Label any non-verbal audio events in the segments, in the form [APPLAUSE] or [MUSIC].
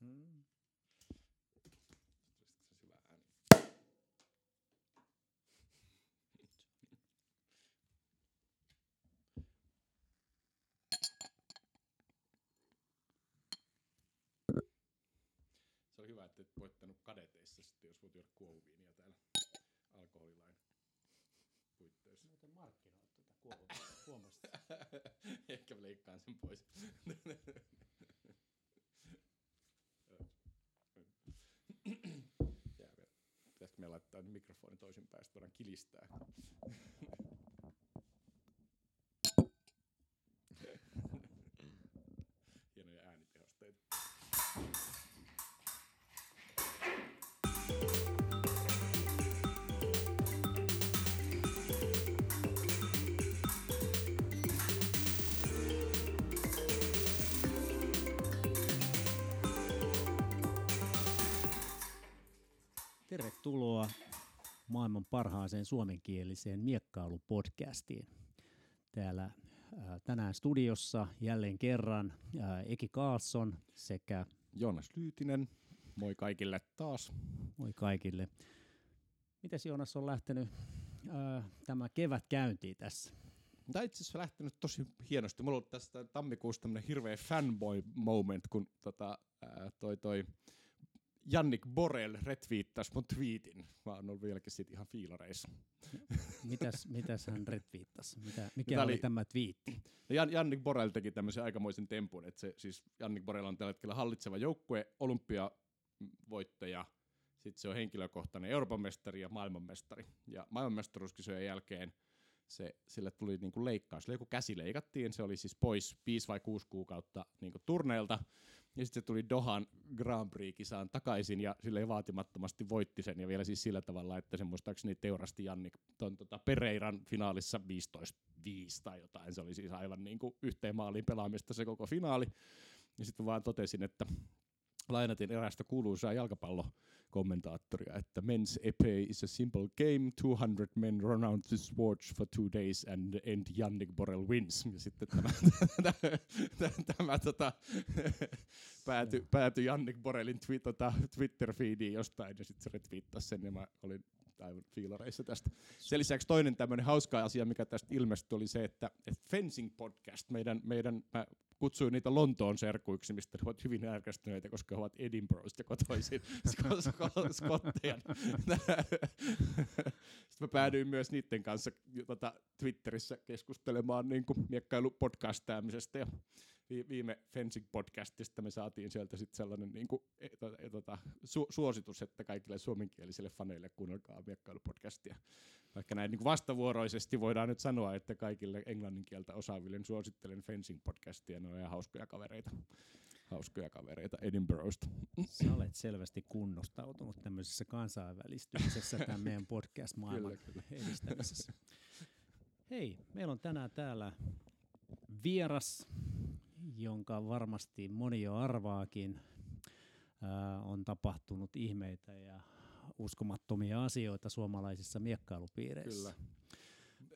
Mm. Se syvä ääni. Se oli hyvä, että et voittanut kadeteissa sitten, jos voit juoda kuohuviiniä täällä alkoholilain puitteissa. Muuten markkinoit tätä. [LAUGHS] Huomasit? Ehkä mä leikkaan sen pois. Jää vielä. Pitäisikö me laittaa nyt mikrofoni toisinpäin, sitten voidaan kilistää. [LAUGHS] Hienoja äänitehosteita. Tervetuloa maailman parhaaseen suomenkieliseen miekkailupodcastiin. Täällä äh, tänään studiossa jälleen kerran äh, Eki Karlsson sekä Joonas Lyytinen, moi kaikille taas. moi kaikille. Mites Joonas on lähtenyt äh, tämä kevät käyntiin tässä? Tämä itse asiassa lähtenyt tosi hienosti. Mulla on tästä tammikuussa tämmönen hirveä fanboy moment, kun tota, ää, toi, toi Jannik Borel retweettasi mun tweetin. Mä oon ollut vieläkin siitä ihan fiilareissa. [LAUGHS] Mitäs, mitäs hän retviittasi? Mitä, mikä Tämä oli, oli- tämä twiitti? Ja Jan, Jannik Borel teki tämmöisen aikamoisen tempun, että se, siis Jannik Borel on tällä hetkellä hallitseva joukkue, olympiavoittaja, sitten se on henkilökohtainen Euroopan mestari ja maailmanmestari. Ja maailmanmestaruuskisojen jälkeen se, sille tuli niinku leikkaus, sille joku käsi leikattiin, se oli siis pois 5 vai 6 kuukautta niinku turneelta, ja sitten se tuli Dohan Grand Prix-kisaan takaisin, ja sille vaatimattomasti voitti sen, ja vielä siis sillä tavalla, että se muistaakseni teurasti Jannik ton, tota Pereiran finaalissa 15-5 tai jotain, se oli siis aivan niinku yhteen maaliin pelaamista se koko finaali, ja sitten vaan totesin, että lainatin erästä kuuluisaa jalkapallokommentaattoria, että men's epee is a simple game, 200 men run out the sports for two days and end Jannik Borel wins. Ja sitten tämä, [LAUGHS] tämä, tämä tota, päätyi pääty Jannik Borelin twi, tota, Twitter-feediin jostain ja sitten se retweettasi sen ja mä olin aivan fiilareissa tästä. Sen lisäksi toinen tämmöinen hauska asia, mikä tästä ilmestyi, oli se, että, että Fencing Podcast, meidän, meidän mä kutsuin niitä Lontoon serkuiksi, mistä he ovat hyvin ärkästyneitä, koska he ovat Edinburghista kotoisin [LAUGHS] Sko- Sko- skotteja. [LAUGHS] Sitten mä päädyin myös niiden kanssa tota, Twitterissä keskustelemaan niin miekkailupodcastaamisesta ja vi- viime Fencing podcastista me saatiin sieltä sitten sellainen niin kuin, e, tota, e, tota, su- suositus, että kaikille suomenkielisille faneille kuunnelkaa miekkailupodcastia. Vaikka näin niin vastavuoroisesti voidaan nyt sanoa, että kaikille englannin kieltä osaaville suosittelen Fencing podcastia, ne on ihan hauskoja kavereita. Hauskoja kavereita Edinburghsta. Sä olet selvästi kunnostautunut tämmöisessä kansainvälistymisessä tämän meidän podcast-maailman Kyllä, edistämisessä. Hei, meillä on tänään täällä vieras, jonka varmasti moni jo arvaakin. Ää, on tapahtunut ihmeitä ja uskomattomia asioita suomalaisissa miekkailupiireissä. Kyllä.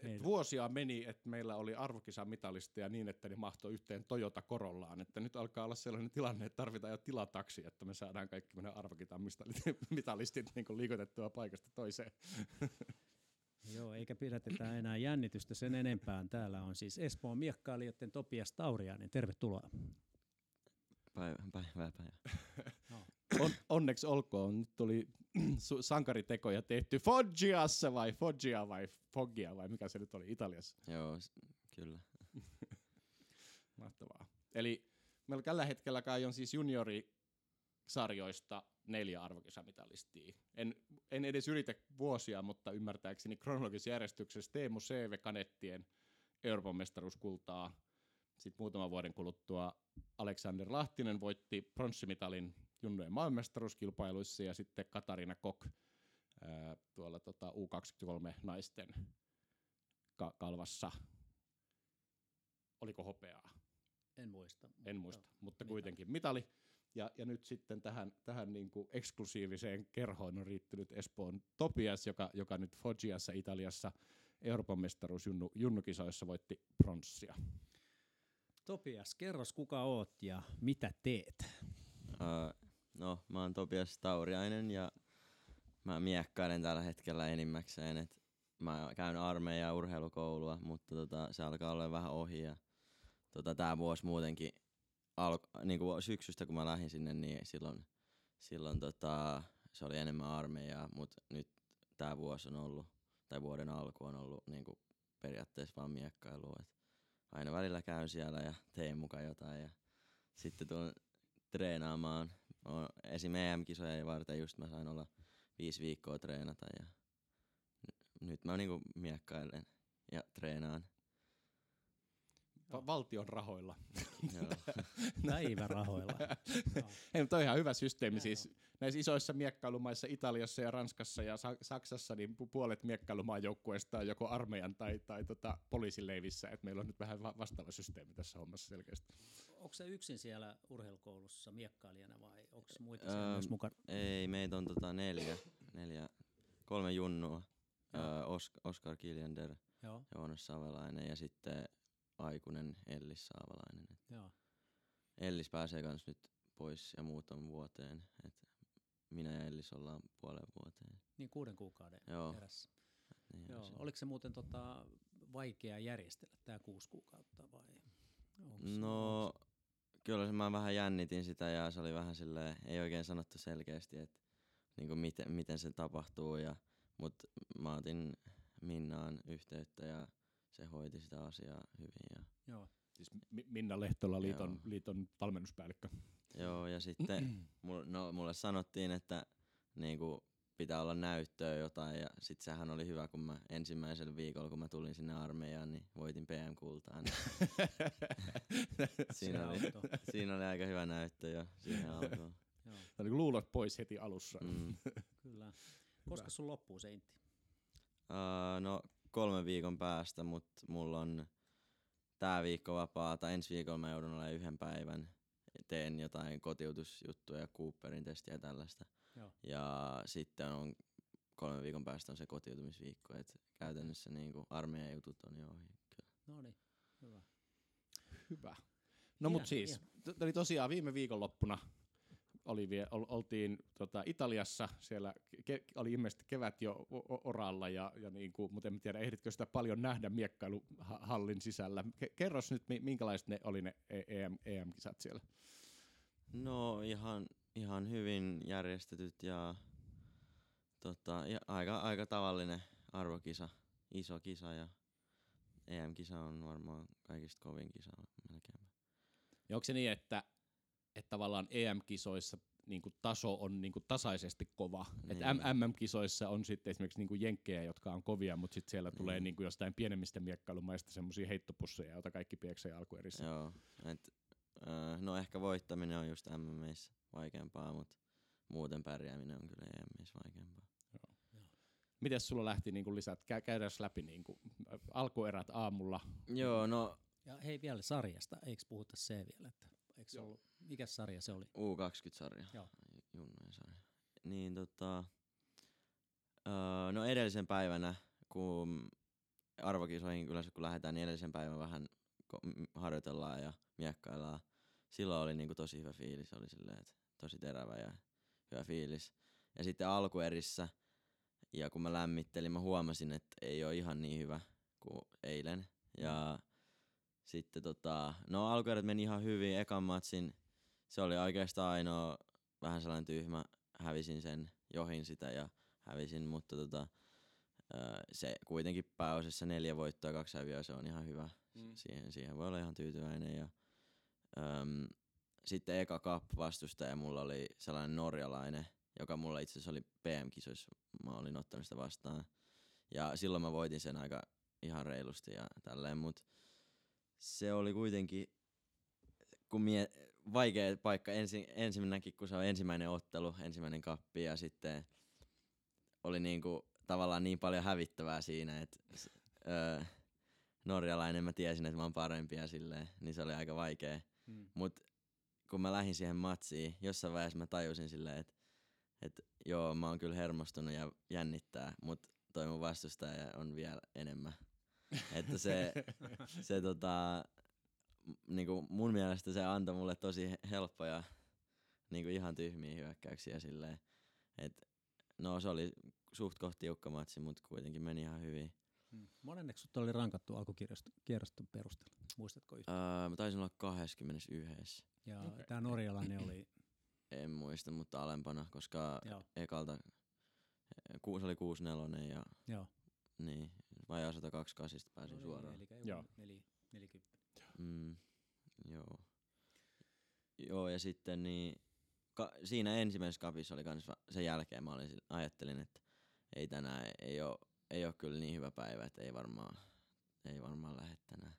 Et vuosia meni, että meillä oli arvokisamitalisteja niin, että ne mahtoi yhteen Toyota Corollaan. Että nyt alkaa olla sellainen tilanne, että tarvitaan jo tilataksi, että me saadaan kaikki meidän arvokisamitalistit niin liikotettua paikasta toiseen. [LAUGHS] Joo, eikä pidätetä enää jännitystä sen enempään. Täällä on siis Espoon miekkailijoiden Topias Tauriainen. Tervetuloa. Päivää, päivää, päivää. On, onneksi olkoon, nyt tuli su- [CLEARS THROAT] sankaritekoja tehty Foggiassa vai Foggia vai Foggia vai mikä se nyt oli Italiassa. Joo, kyllä. [LAUGHS] Mahtavaa. Eli meillä tällä hetkellä kai on siis juniorisarjoista neljä arvokisamitalistia. En, en edes yritä vuosia, mutta ymmärtääkseni kronologisessa järjestyksessä Teemu CV Kanettien Euroopan mestaruuskultaa. Sitten muutaman vuoden kuluttua Alexander Lahtinen voitti pronssimitalin junnojen maailmanmestaruuskilpailuissa ja sitten Katarina Kok ää, tuolla tota U23 naisten ka- kalvassa. Oliko hopeaa? En muista. En muista, mutta mitali. kuitenkin mitali. Ja, ja nyt sitten tähän, tähän niin kuin eksklusiiviseen kerhoon on riittynyt Espoon Topias, joka, joka nyt Foggiassa Italiassa Euroopan mestaruus junnu, junnukisoissa voitti pronssia. Topias, kerros kuka oot ja mitä teet? Uh, no mä oon Topias Tauriainen ja mä miekkailen tällä hetkellä enimmäkseen, että mä käyn armeijaa urheilukoulua, mutta tota, se alkaa olla vähän ohi ja tota, tää vuosi muutenkin alko, niin kuin syksystä kun mä lähdin sinne, niin silloin, silloin tota, se oli enemmän armeijaa, mutta nyt tää vuosi on ollut, tai vuoden alku on ollut niin kuin periaatteessa vaan miekkailua. Et aina välillä käyn siellä ja teen mukaan jotain ja sitten tulen treenaamaan. No, esim. EM-kisoja varten just mä sain olla viisi viikkoa treenata ja n- nyt mä niinku miekkailen ja treenaan. Va- valtion rahoilla. Päivärahoilla. Joo. [LAUGHS] Ei, mutta on ihan hyvä systeemi. Siis näissä isoissa miekkailumaissa, Italiassa ja Ranskassa ja Sa- Saksassa, niin pu- puolet miekkailumaan joukkueesta on joko armeijan tai, tai tota, poliisileivissä. Et meillä on nyt vähän va- vastaava systeemi tässä hommassa selkeästi. Onko se yksin siellä urheilukoulussa miekkailijana vai onko muita Öö, myös mukana? Ei, meitä on tota neljä, neljä, kolme junnua. Öö, Os- Oskar Kiljander, Joo, Joonas Savelainen ja sitten aikuinen Ellis Saavalainen. Et joo. Ellis pääsee kans nyt pois ja muut on vuoteen. Et minä ja Ellis ollaan puolen vuoteen. Niin kuuden kuukauden Joo. erässä. Niin Joo. se- Oliko se muuten tota, vaikea järjestellä tämä kuusi kuukautta vai? onks- No, kyllä se mä vähän jännitin sitä ja se oli vähän silleen, ei oikein sanottu selkeästi, että niinku miten, miten se tapahtuu. Ja, mut mä otin Minnaan yhteyttä ja se hoiti sitä asiaa hyvin. Ja, Joo. Siis Mi- Minna Lehtola, liiton, Joo. liiton valmennuspäällikkö. joo, ja sitten [CLEARS THROAT] no, mulle sanottiin, että niinku, pitää olla näyttöä jotain ja sit sehän oli hyvä, kun mä ensimmäisellä viikolla, kun mä tulin sinne armeijaan, niin voitin PM-kultaan. [LAUGHS] siinä, oli, [LAUGHS] siinä oli aika hyvä näyttö jo siihen alkuun. [LAUGHS] Joo, Tämä oli luulot pois heti alussa. Mm. kyllä. Koska sun loppuu se intti? Uh, no kolmen viikon päästä, mutta mulla on tää viikko vapaata. Ensi viikolla mä joudun olemaan yhden päivän. Teen jotain kotiutusjuttuja ja Cooperin testiä ja tällaista. Joo. Ja sitten on kolmen viikon päästä on se kotiutumisviikko. Et käytännössä niinku armeijan jutut on jo ohi. No niin, hyvä. Hyvä. No Hieno, mut siis, eli tosiaan viime viikonloppuna oli vie, ol, oltiin tota, Italiassa, siellä ke, oli ilmeisesti kevät jo o- o- oralla, ja, ja niin kuin, mutta en tiedä, ehditkö sitä paljon nähdä miekkailuhallin sisällä. Ke, kerros nyt, mi- minkälaiset ne oli ne E- EM, EM-kisat siellä? No ihan, ihan hyvin järjestetyt ja, tota, ja aika, aika tavallinen arvokisa. Iso kisa ja EM-kisa on varmaan kaikista kovin kisa melkein. Ja onko se niin, että, että tavallaan EM-kisoissa niin kuin taso on niin kuin tasaisesti kova. Niin. Niin. MM-kisoissa on sitten esimerkiksi niin kuin jenkkejä, jotka on kovia, mutta sitten siellä tulee Niin. niin kuin jostain pienemmistä miekkailumaista semmoisia heittopusseja, joita kaikki pieksee alkuerissä. Joo, et, äh, no ehkä voittaminen on just MMissä vaikeampaa, mutta muuten pärjääminen on kyllä EMissä vaikeampaa. Miten sulla lähti niin kuin lisät? Kä- käydään läpi niin kuin, alkuerät aamulla. Joo, no Ja hei vielä sarjasta, eikö puhuta se vielä? Että, eikö se Joo. ollut, mikä sarja se oli? U20-sarja, Joo. junnojen sarja. Niin tota, öö, no edellisen päivänä, kun arvokisoihin yleensä kun lähdetään, niin edellisen päivän vähän harjoitellaan ja miekkaillaan. Silloin oli niinku tosi hyvä fiilis, oli silleen, että tosi terävä ja hyvä fiilis. Ja sitten alkuerissä, ja kun mä lämmittelin, mä huomasin, että ei ole ihan niin hyvä kuin eilen. Ja sitten tota, no alkuerät meni ihan hyvin, ekan matsin se oli oikeastaan ainoa vähän sellainen tyhmä, hävisin sen, johin sitä ja hävisin, mutta tota, se kuitenkin pääosassa neljä voittoa, kaksi häviöä, se on ihan hyvä. Mm. Siihen, siihen voi olla ihan tyytyväinen. Ja, äm, sitten eka cup vastustaja mulla oli sellainen norjalainen, joka mulla itse asiassa oli PM-kisoissa, mä olin ottanut sitä vastaan. Ja silloin mä voitin sen aika ihan reilusti ja tälleen, mut se oli kuitenkin, kun mie, vaikea paikka ensi, ensimmäinenkin, kun se on ensimmäinen ottelu, ensimmäinen kappi ja sitten oli niinku tavallaan niin paljon hävittävää siinä, että öö, norjalainen mä tiesin, että mä oon parempi ja silleen, niin se oli aika vaikea. Mm. Mut kun mä lähdin siihen matsiin, jossain vaiheessa mä tajusin silleen, että et, joo, mä oon kyllä hermostunut ja jännittää, mut toi mun vastustaja on vielä enemmän. [LAUGHS] että se, se tota, niinku mun mielestä se antoi mulle tosi he- helppoja niinku ihan tyhmiä hyökkäyksiä silleen. Et, no se oli suht kohti tiukka matsi, mutta kuitenkin meni ihan hyvin. Hmm. Monenneksi sut oli rankattu alkukierroston perusteella? Muistatko yhtään? Öö, mä taisin olla 21. Ja okay. tämä norjalainen oli, En muista, mutta alempana, koska joo, ekalta ku- se oli 64 ja joo. niin, vajaa 128 pääsin No suoraan. Eli Joo. joo. Neli, 40. Mm, joo. Joo, ja sitten niin, ka- siinä ensimmäisessä kapissa oli kans sen jälkeen mä olin, ajattelin, että ei tänään, ei ole, ei ole kyllä niin hyvä päivä, että ei varmaan, ei varmaan lähde tänään.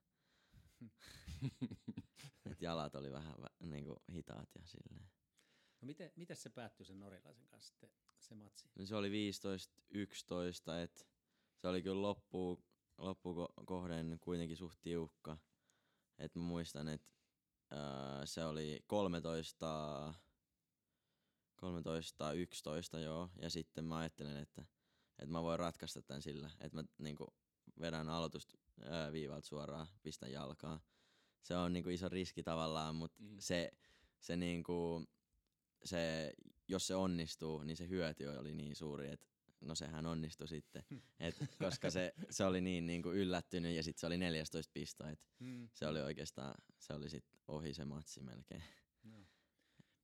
[LAUGHS] Et jalat oli vähän vä- niinku hitaat ja silleen. No miten, miten se päättyi sen norjalaisen kanssa sitten, se matsi? No se oli 15-11, että se oli kyllä loppu, loppukohden kuitenkin suht tiukka. Et mä muistan, että se oli 13, 13, 11 joo, ja sitten mä ajattelin, että, että mä voin ratkaista tämän sillä, että mä niinku vedän aloitusta ää, viivalta suoraan, pistän jalkaan. Se on niinku iso riski tavallaan, mutta Mm. se, se niinku, se, jos se onnistuu, niin se hyöty oli niin suuri, että no sehän onnistui sitten. Et, koska se, se oli niin, niin kuin yllättynyt ja sitten se oli 14 pistoa. Et Hmm. se oli oikeastaan, se oli sitten ohi se matsi melkein. No.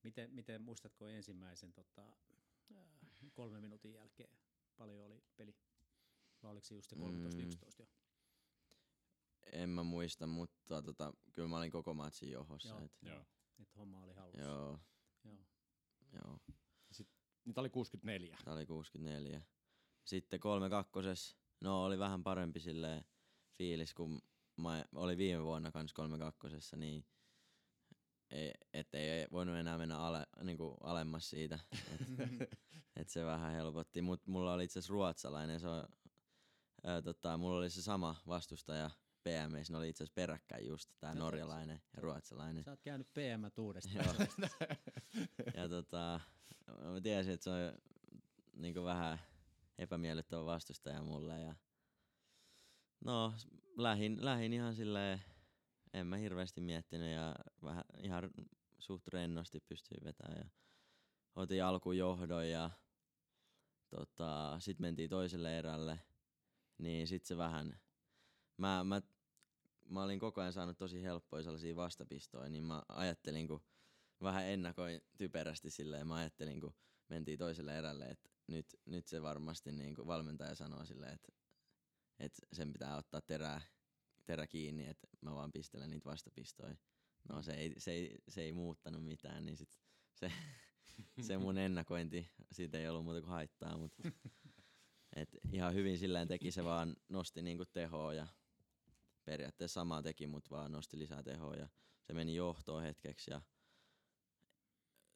Miten, miten muistatko ensimmäisen tota, kolmen minuutin jälkeen, paljon oli peli? Vai oliko se just se 13-11 jo? En mä muista, mutta tota, kyllä mä olin koko matsin johossa. Joo. Et, Joo. Että homma oli hallussa. joo, Joo. joo. Niitä oli 64. Tää oli 64. Sitten kolme kakkoses, no oli vähän parempi silleen fiilis, kun mä oli viime vuonna kans kolme kakkosessa, niin ei, et ei voinut enää mennä ale, niinku alemmas siitä. [LAUGHS] Et, et se vähän helpotti, mut mulla oli itse asiassa ruotsalainen, se on, ää, tota, mulla oli se sama vastustaja PMS, ne oli itse asiassa peräkkäin just, tää Joo, norjalainen ja ruotsalainen. Sä oot käynyt PM uudestaan. Joo. [LAUGHS] ja tota, mä tiesin, että se on niinku vähän epämiellyttävä vastustaja mulle. Ja no, lähin, lähin ihan silleen, en mä hirveästi miettinyt ja vähän ihan suht rennosti pystyin vetämään. Ja otin alkujohdon ja tota, sit mentiin toiselle erälle. Niin sit se vähän, mä, mä, mä olin koko ajan saanut tosi helppoja sellaisia vastapistoja, niin mä ajattelin, kun vähän ennakoin typerästi silleen, mä ajattelin, kun mentiin toiselle erälle, että nyt, nyt se varmasti niin kuin valmentaja sanoo silleen, että, että sen pitää ottaa terää, terä kiinni, että mä vaan pistelen niitä vastapistoja. No se ei, se ei, se ei muuttanut mitään, niin sit se, [LAUGHS] se mun ennakointi, siitä ei ollut muuta kuin haittaa, mutta [LAUGHS] et ihan hyvin silleen teki, se vaan nosti niinku tehoa ja periaatteessa samaa teki, mutta vaan nosti lisää tehoa ja se meni johtoon hetkeksi ja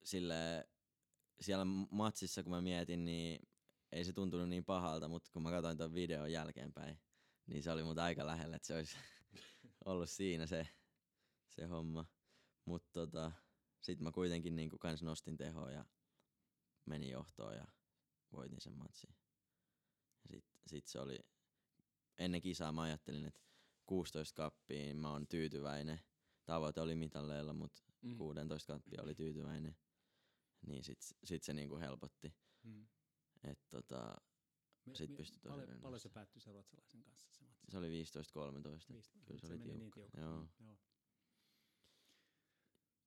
sille siellä matsissa kun mä mietin, niin ei se tuntunut niin pahalta, mutta kun mä katsoin tuon videon jälkeenpäin, niin se oli mut aika lähellä, että se olisi [LAUGHS] ollut siinä se, se homma. Mutta tota, sit mä kuitenkin niinku kans nostin tehoa ja menin johtoon ja voitin sen matsin. Ja sit, sit se oli, ennen kisaa mä ajattelin, että 16 kappiin mä oon tyytyväinen. Tavoite oli mitalleilla, mutta Mm. 16 kappia oli tyytyväinen. Niin sit, sit se niinku helpotti. Hmm. Et tota, Mi- Sit mi- pystyi paljon, paljon se päättyi se ruotsalaisen kanssa se matsi? se oli 15-13. Viisi- Kyllä se oli meni niin tiukka. tiukka. Joo. Joo.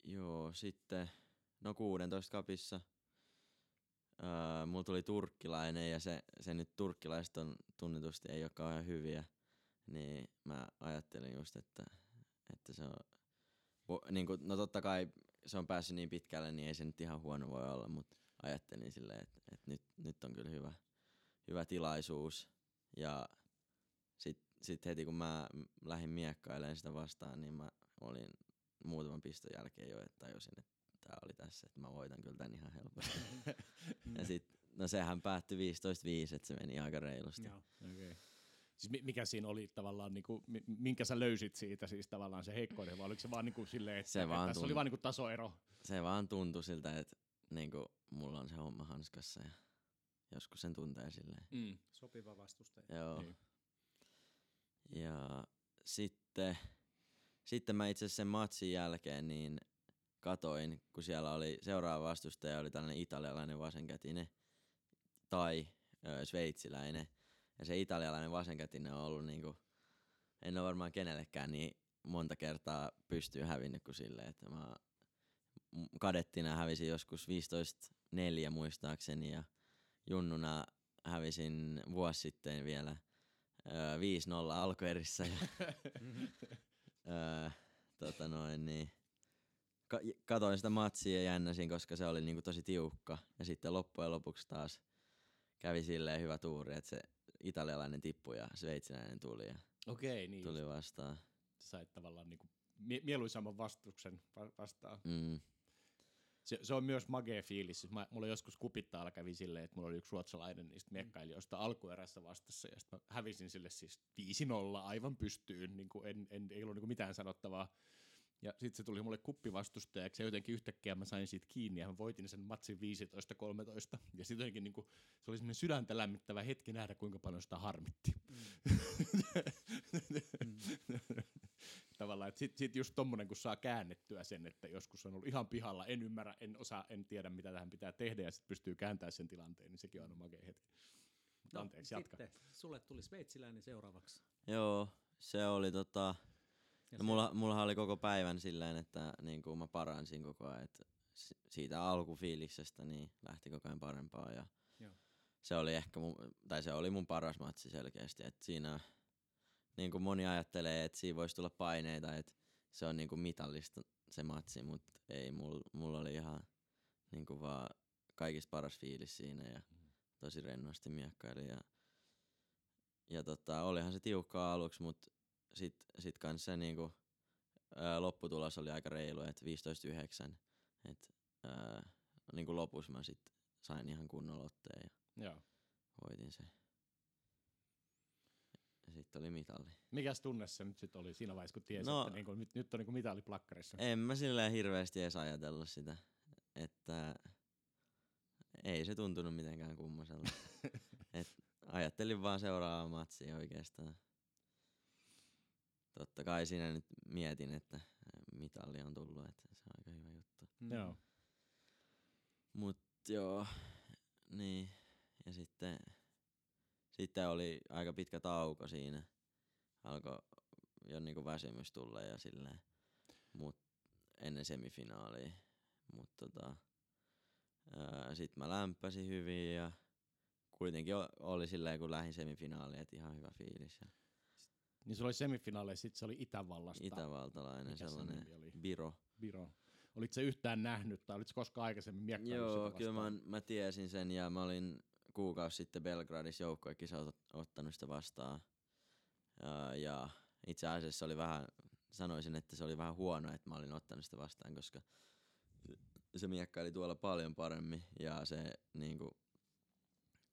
Joo, sitten no 16 kapissa. Öö, mulla tuli turkkilainen ja se, se nyt turkkilaiset on tunnetusti ei ole kauhean hyviä. Niin mä ajattelin just, että, että se on, niin kuin, no totta kai se on päässyt niin pitkälle, niin ei se nyt ihan huono voi olla, mutta ajattelin silleen, että, että nyt, nyt on kyllä hyvä, hyvä tilaisuus. Ja sitten sit heti kun mä lähdin miekkailemaan sitä vastaan, niin mä olin muutaman piston jälkeen jo, että tajusin, että tää oli tässä, että mä voitan kyllä tän ihan helposti. [LAUGHS] ja sit, no sehän päättyi 15-5, että se meni aika reilusti. Joo. Okay. Siis mi- mikä siinä oli tavallaan, niinku, mi- minkä sä löysit siitä siis tavallaan se heikkoinen, vai oliko se vaan niinku silleen, että, Se että vaan tässä tunt- oli vaan niinku tasoero? Se vaan tuntui siltä, että niinku, mulla on se homma hanskassa ja joskus sen tuntee silleen. Mm. Sopiva vastustaja. Joo. Niin. Ja sitten, sitten mä itse asiassa sen matsin jälkeen, niin katoin, kun siellä oli seuraava vastustaja oli tällainen italialainen vasenkätinen tai ö, sveitsiläinen. Ja se italialainen vasenkätinen on ollut niinku, en ole varmaan kenellekään niin monta kertaa pystyy hävinnyt kuin silleen, että mä kadettina hävisin joskus 15-4 muistaakseni ja junnuna hävisin vuosi sitten vielä öö, 5-0 alkuerissä ja [LAUGHS] öö, tota noin niin ka- katoin sitä matsia ja jännäsin, koska se oli niinku tosi tiukka. Ja sitten loppujen lopuksi taas kävi silleen hyvä tuuri, että se italialainen tippui ja sveitsiläinen tuli ja Okei, niin. tuli vastaan. Sä sait tavallaan niinku mie- mieluisamman vastuksen va- vastaan. Mm. Se, se on myös magee fiilis. Siis Mä, mulla joskus kupittaalla kävi silleen, että mulla oli yksi ruotsalainen niistä miekkailijoista alkuerässä vastassa, ja sitten mä hävisin sille siis 5-0 aivan pystyyn, niin kuin en, en, ei ollut niin kuin mitään sanottavaa. Ja sitten se tuli mulle kuppivastustajaksi, ja jotenkin yhtäkkiä mä sain siitä kiinni, ja mä voitin sen matsin 15-13. Ja sitten jotenkin niin kuin, se oli semmoinen sydäntä lämmittävä hetki nähdä, kuinka paljon sitä harmitti. [LAUGHS] Tavallaan, että sit, sit just tommonen, kun saa käännettyä sen, että joskus on ollut ihan pihalla, en ymmärrä, en osaa, en tiedä, mitä tähän pitää tehdä, ja sitten pystyy kääntämään sen tilanteen, niin sekin on aina makea hetki. Mutta anteeksi, jatka. No, Sitten sulle tuli sveitsiläinen seuraavaksi. Joo, se oli tota... Ja No mulla, mullahan oli koko päivän silleen, että niin kuin mä paransin koko ajan, että si- siitä alkufiiliksestä niin lähti koko ajan parempaa ja Joo. se oli ehkä mun, tai se oli mun paras matsi selkeästi, että siinä niin kuin moni ajattelee, että siinä voisi tulla paineita, että se on niin kuin mitallista se matsi, mutta ei, mulla mul oli ihan niin kuin vaan kaikista paras fiilis siinä ja tosi rennosti miekkaili ja, ja tota, olihan se tiukkaa aluksi, mutta sit, sit kans se niinku, ää, lopputulos oli aika reilu, että 15-9. Et, ää, niinku lopussa mä sit sain ihan kunnolla otteen ja Joo. voitin sen. Ja sitten oli mitalli. Mikäs tunne se nyt sitten oli siinä vaiheessa, kun tiesi, No- että niinku, nyt, nyt on niinku mitali plakkarissa? En mä silleen hirveästi edes ajatellut sitä, että ei se tuntunut mitenkään kummoselta. [LAUGHS] Et ajattelin vaan seuraavaa matsia oikeastaan. Totta kai siinä nyt mietin, että mitalli on tullut, että se on aika hyvä juttu. Mm. Joo. Mut joo, niin. Ja sitten, sitten oli aika pitkä tauko siinä. Alkoi jo niinku väsymys tulla ja silleen. Mut ennen semifinaalia. Mut tota, ää, sit mä lämpäsin hyvin ja kuitenkin oli silleen kun lähdin semifinaaliin, että ihan hyvä fiilis. Ja Niin sulla oli semifinaaleissa, sit se oli Itävallasta. itävaltalainen Mikä se sellainen nimi oli? Biro. Viro. Olit se yhtään nähnyt, tai olitko koskaan aikaisemmin miekkailussa Joo, sitä kyllä mä, mä tiesin sen ja mä olin kuukausi sitten Belgradissa joukkuekisa ot- ottanut sitä vastaan. Ja, ja itse asiassa oli vähän, sanoisin, että se oli vähän huono, että mä olin ottanut sitä vastaan, koska se- se miekkaili tuolla paljon paremmin ja se niinku,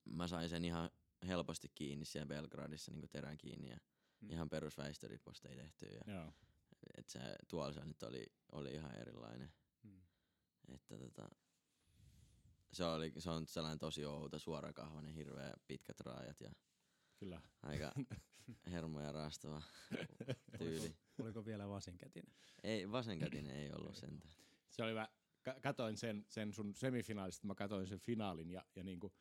mä sain sen ihan helposti kiinni siellä Belgradissa niinku terän kiinni ja Mm. ihan perusväistöriposta ei tehty. Ja, Joo. et se, tuolla se nyt oli, oli ihan erilainen. Mm. Että tota, se, oli, se on sellainen tosi outo, suorakahvainen, hirveä pitkät raajat ja Kyllä. aika [LAUGHS] hermoja raastava [LAUGHS] tyyli. Oliko vielä vasenkätinen? Ei, vasenkätinen ei ollut sentään. Se oli mä ka- katoin sen, sen sun semifinaalista, mä katoin sen finaalin ja, ja niinku,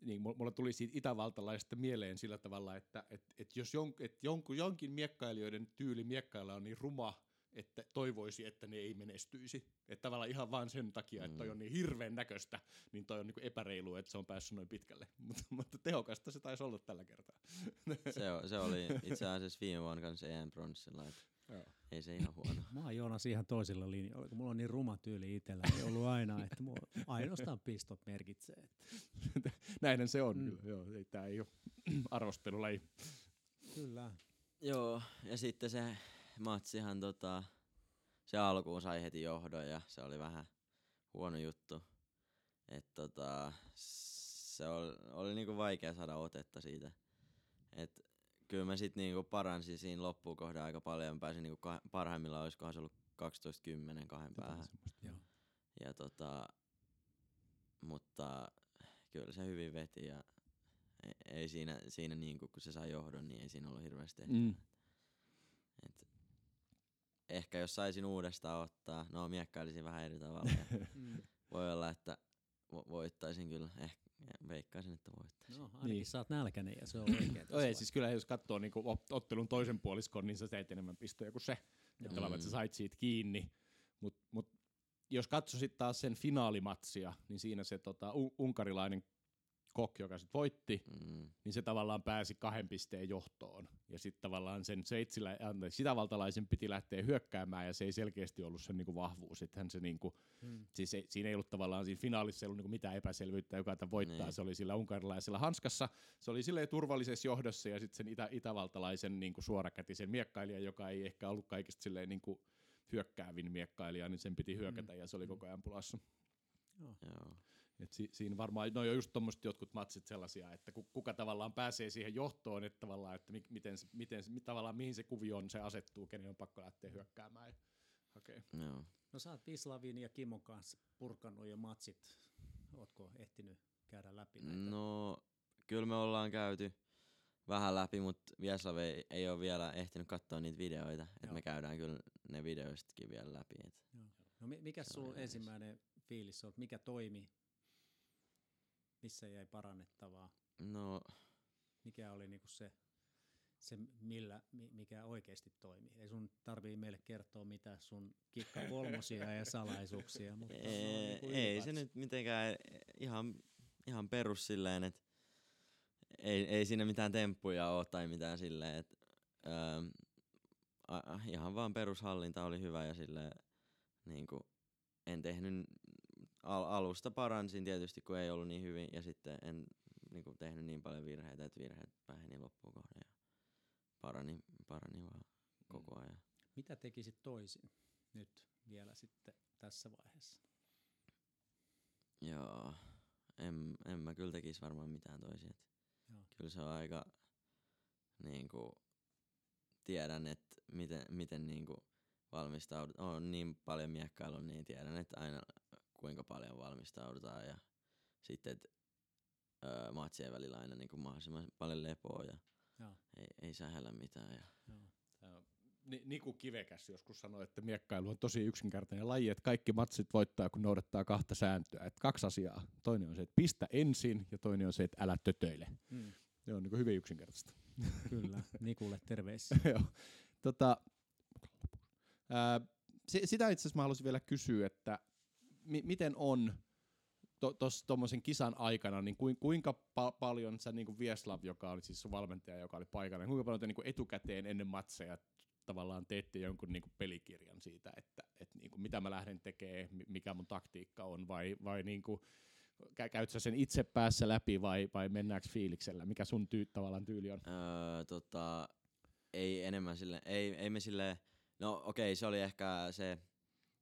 niin mulla tuli siitä itävaltalaisesta mieleen sillä tavalla, että et, et jos jon, et jonkun, jonkin miekkailijoiden tyyli miekkailla on niin ruma, että toivoisi, että ne ei menestyisi. Että tavallaan ihan vaan sen takia, että toi on niin hirveän näköistä, niin toi on niinku epäreilu, että se on päässyt noin pitkälle. [LAUGHS] Mutta, mutta tehokasta se taisi olla tällä kertaa. Se, se oli [LAUGHS] itse asiassa viime vuonna kanssa EM bronssilla, että Joo. ei se ihan huono. Mä oon Joonas ihan toisilla linjoilla, kun mulla on niin ruma tyyli itsellä, niin ollut aina, että mulla ainoastaan pistot merkitsee. Että Näinhän se on Mm. mm. kyllä. Joo, ei, tää ei ole arvostelulaji. kyllä. Joo, ja sitten se matsihan tota, se alkuun sai heti johdon ja se oli vähän huono juttu. Et tota, se oli, oli niinku vaikea saada otetta siitä. Et kyllä mä sit niinku paransin siinä loppuun kohden aika paljon. Mä pääsin niinku kah- parhaimmillaan olisikohan se ollut 12-10 kahden päähän. Joo. Ja tota, mutta kyllä se hyvin veti ja ei, ei siinä, siinä niinku, kun se sai johdon, niin ei siinä ollut hirveästi. Mm. Et ehkä jos saisin uudestaan ottaa, no miekkailisin vähän eri tavalla. [LAUGHS] Voi olla, että vo- voittaisin kyllä. Ehkä veikkaisin, että voittaisin. No, ainakin Niin. sä oot nälkäinen ja se on oikein. [CLEARS THROAT] Ei, siis kyllä jos katsoo niinku ot- ottelun toisen puoliskon, niin sä teet enemmän pistoja kuin se. Että Joo. tavallaan, että sä Mm. sait siitä kiinni. Mutta mut, jos katsoisit taas sen finaalimatsia, niin siinä se tota, unkarilainen kok, joka sit voitti, Mm. niin se tavallaan pääsi kahden pisteen johtoon. Ja sitten tavallaan sen seitsilä, anteeksi, sitävaltalaisen piti lähteä hyökkäämään, ja se ei selkeästi ollut sen niinku vahvuus. Sittenhän se niinku, Mm. siis ei, siinä ei ollut tavallaan siinä finaalissa ei ollut niinku mitään epäselvyyttä, joka tämän voittaa. Niin. Se oli sillä unkarilaisella hanskassa. Se oli silleen turvallisessa johdossa, ja sitten sen itä, itävaltalaisen niinku suorakätisen miekkailijan, joka ei ehkä ollut kaikista silleen niinku hyökkäävin miekkailija, niin sen piti hyökätä, Mm. ja se oli koko ajan pulassa. Joo. Joo. Et si- siinä varmaan, no on just tuommoiset jotkut matsit sellaisia, että ku- kuka tavallaan pääsee siihen johtoon, että tavallaan, että mi- miten, se, miten tavallaan mihin se kuvioon se asettuu, kenen on pakko lähteä hyökkäämään. Ja, okay. Joo. No sä oot Vislavin ja Kimon kanssa purkanut jo matsit. Ootko ehtinyt käydä läpi näitä? No, kyllä me ollaan käyty vähän läpi, mutta Vieslav ei, ei ole vielä ehtinyt katsoa niitä videoita. Et Joo. me käydään kyllä ne videoistakin vielä läpi. Et. No mi- mikä on sun ensimmäinen fiilis on? Mikä toimi? Missä jäi parannettavaa? No, Mikä oli niinku se, se millä, mi- mikä oikeasti toimii? Ei sun tarvii meille kertoa mitä sun kikka kolmosia ja salaisuuksia, [LAUGHS] mutta ei, niinku ei se nyt mitenkään ihan, ihan perus silleen, että ei, ei siinä mitään temppuja ole tai mitään silleen, että öö, ihan vaan perushallinta oli hyvä ja silleen niinku, en tehnyt al, alusta paransin tietysti kun ei ollut niin hyvin ja sitten en niinku, tehnyt niin paljon virheitä, että virheet väheni loppuun kohden ja parani, parani vaan koko ajan. Mitä tekisit toisin nyt vielä sitten tässä vaiheessa? Joo, en, en mä kyllä tekisi varmaan mitään toisin. Kyllä se on aika, niinku, tiedän, että miten, miten niinku valmistaudut. On niin paljon miekkailua, niin tiedän, että aina kuinka paljon valmistaudutaan ja sitten, että öö, matsien välillä aina niinku mahdollisimman paljon lepoa ja Joo, ei, ei sähällä mitään. Ja, joo. Tää on Ni- Niku Kivekäs joskus sanoi, että miekkailu on tosi yksinkertainen laji, että kaikki matsit voittaa, kun noudattaa kahta sääntöä. Että kaksi asiaa. Toinen on se, että pistä ensin, ja toinen on se, että älä tötöile. Mm, Se on niin hyvin yksinkertaista. [LAUGHS] kyllä, Nikulle terveisiä. [LAUGHS] Joo. tota, ää, sitä itse asiassa mä haluaisin vielä kysyä, että mi- miten on tuommoisen kisan aikana, niin kuin, kuinka pa- paljon sä niin kuin Vieslav, joka oli siis sun valmentaja, joka oli paikalla, niin kuinka paljon te niin kuin etukäteen ennen matseja tavallaan teette jonkun niin kuin pelikirjan siitä, että, että niin kuin mitä mä lähden tekemään, mi- mikä mun taktiikka on, vai, vai niin kuin, kä- käyt sä sen itse päässä läpi vai, vai mennäänkö fiiliksellä? Mikä sun tyy- tavallaan tyyli on? öö, tota, ei enemmän sille, ei, ei me sille, no okei, se oli ehkä se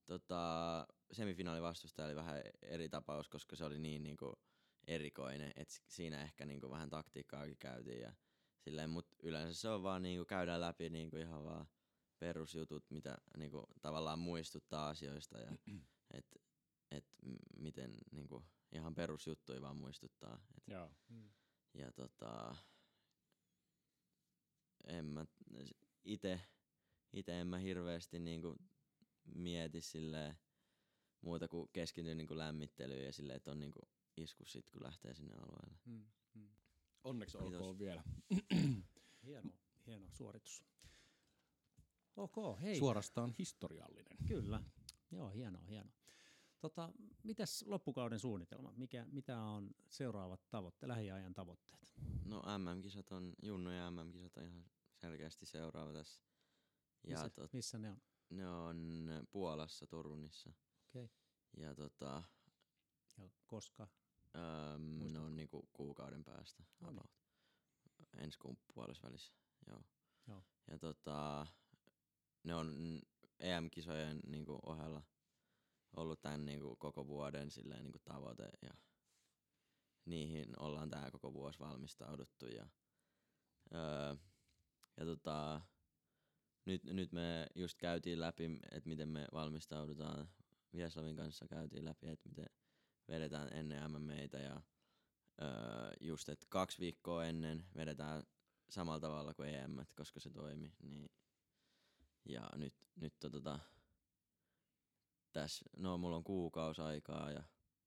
tota, semifinaalivastustaja oli vähän eri tapaus, koska se oli niin niinku erikoinen, että siinä ehkä niinku vähän taktiikkaakin käytiin ja silleen, mut yleensä se on vaan niinku käydään läpi niinku ihan vaan perusjutut, mitä niinku tavallaan muistuttaa asioista ja [CLEARS THROAT] et, et miten niinku ihan perusjuttuja vaan muistuttaa. Et Joo. Ja tota, en mä, ite, ite en mä hirveästi niinku mieti silleen muuta kuin keskityn niinku lämmittelyyn ja silleen, että on niinku isku sit kun lähtee sinne alueelle. Mm. Mm. Onneksi Kiitos. olkoon vielä. [CLEARS THROAT] Hieno, hieno suoritus. Ok, hei. Suorastaan historiallinen. Kyllä. Joo, hienoa, hienoa. Tota, mitäs loppukauden suunnitelma? Mikä, mitä on seuraavat tavoitteet, lähiajan tavoitteet? No MM-kisat on, Junno ja MM-kisat on ihan selkeästi seuraava tässä. Ja missä, tot, missä ne on? ne on Puolassa, Turunissa. Okei. Ja tota, Ja koska? ne Muistatko? on niinku kuukauden päästä. No niin. about. Ensi kuun puolessa joo. Joo. Ja tota, ne on EM-kisojen niinku ohella ollut tämän niinku koko vuoden silleen niinku tavoite ja niihin ollaan tää koko vuosi valmistauduttu ja, öö, ja tota, nyt, nyt me just käytiin läpi, että miten me valmistaudutaan. Vieslavin kanssa käytiin läpi, että miten vedetään ennen MMEitä ja öö, just, että kaksi viikkoa ennen vedetään samalla tavalla kuin EM, koska se toimi, niin Ja nyt, nyt tota, tässä, no mulla on kuukausi aikaa ja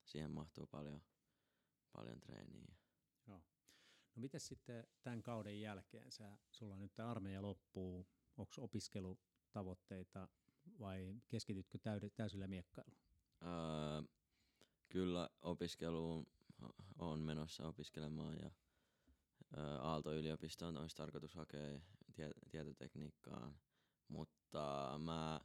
siihen mahtuu paljon, paljon treeniä. No miten sitten tämän kauden jälkeen? Sä, sulla nyt tämä armeija loppuu. Onko opiskelutavoitteita vai keskitytkö täysillä miekkailuun? Öö, kyllä opiskeluun on menossa opiskelemaan ja öö, Aalto-yliopistoon olisi tarkoitus hakea tie- tietotekniikkaan, mutta mä,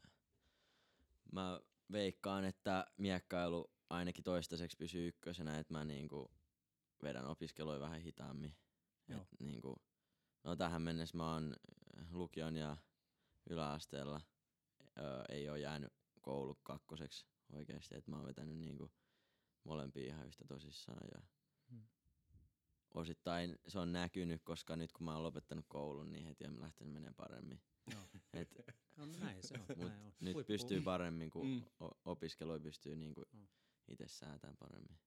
mä veikkaan, että miekkailu ainakin toistaiseksi pysyy ykkösenä, että mä niinku vedän opiskelua vähän hitaammin. Joo. Et niinku, no tähän mennessä mä oon lukion ja yläasteella öö, ei ole jäänyt koulu kakkoseksi oikeesti, että mä oon vetänyt niinku molempia ihan yhtä tosissaan ja Hmm. osittain se on näkynyt, koska nyt kun mä oon lopettanut koulun, niin heti on lähtenyt menee paremmin. Joo. [LAUGHS] Et No näin se on. Mut näin on. nyt Huippu- pystyy paremmin, kun Mm. mm. opiskelua pystyy niinku Mm. itse säätämään paremmin.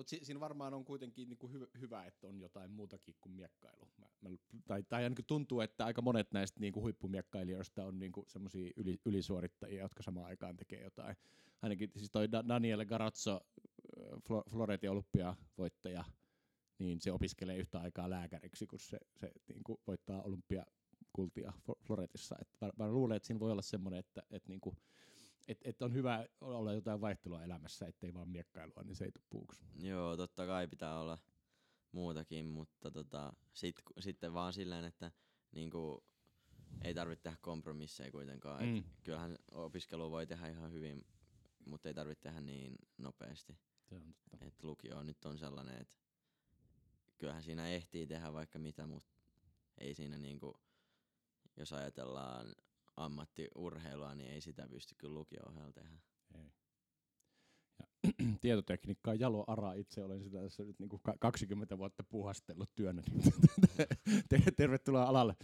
Mutta si- siinä varmaan on kuitenkin niinku hy- hyvä, että on jotain muutakin kuin miekkailu. Mä, mä, tai, tai ainakin tuntuu, että aika monet näistä niinku huippumiekkailijasta on niinku semmoisia yli, ylisuorittajia, jotka samaan aikaan tekee jotain. Ainakin siis toi Da- Daniele Garazzo, Flo- Floretin olympiavoittaja, niin se opiskelee yhtä aikaa lääkäriksi, kun se, se niinku voittaa olympiakultia Flo- Floretissa. Et mä, mä luulen, että siinä voi olla semmoinen, että et niinku, et, et on hyvä olla jotain vaihtelua elämässä, ettei vaan miekkailua, niin se ei tule puuksi. Joo, totta kai pitää olla muutakin, mutta tota, sit, sitten vaan silleen, että niinku, ei tarvitse tehdä kompromisseja kuitenkaan. Mm. Et kyllähän opiskelu voi tehdä ihan hyvin, mutta ei tarvitse tehdä niin nopeasti. Se on totta. Et lukio nyt on sellainen, että kyllähän siinä ehtii tehdä vaikka mitä, mutta ei siinä niinku, jos ajatellaan ammattiurheilua, niin ei sitä pysty kyllä lukio-ohjelma tehdä. Ei. Ja, [CLEARS THROAT] tietotekniikka on jalo ara. Itse olen sitä tässä nyt niin 20 vuotta puhastellut työnä. niin [LAUGHS] Te- Tervetuloa alalle.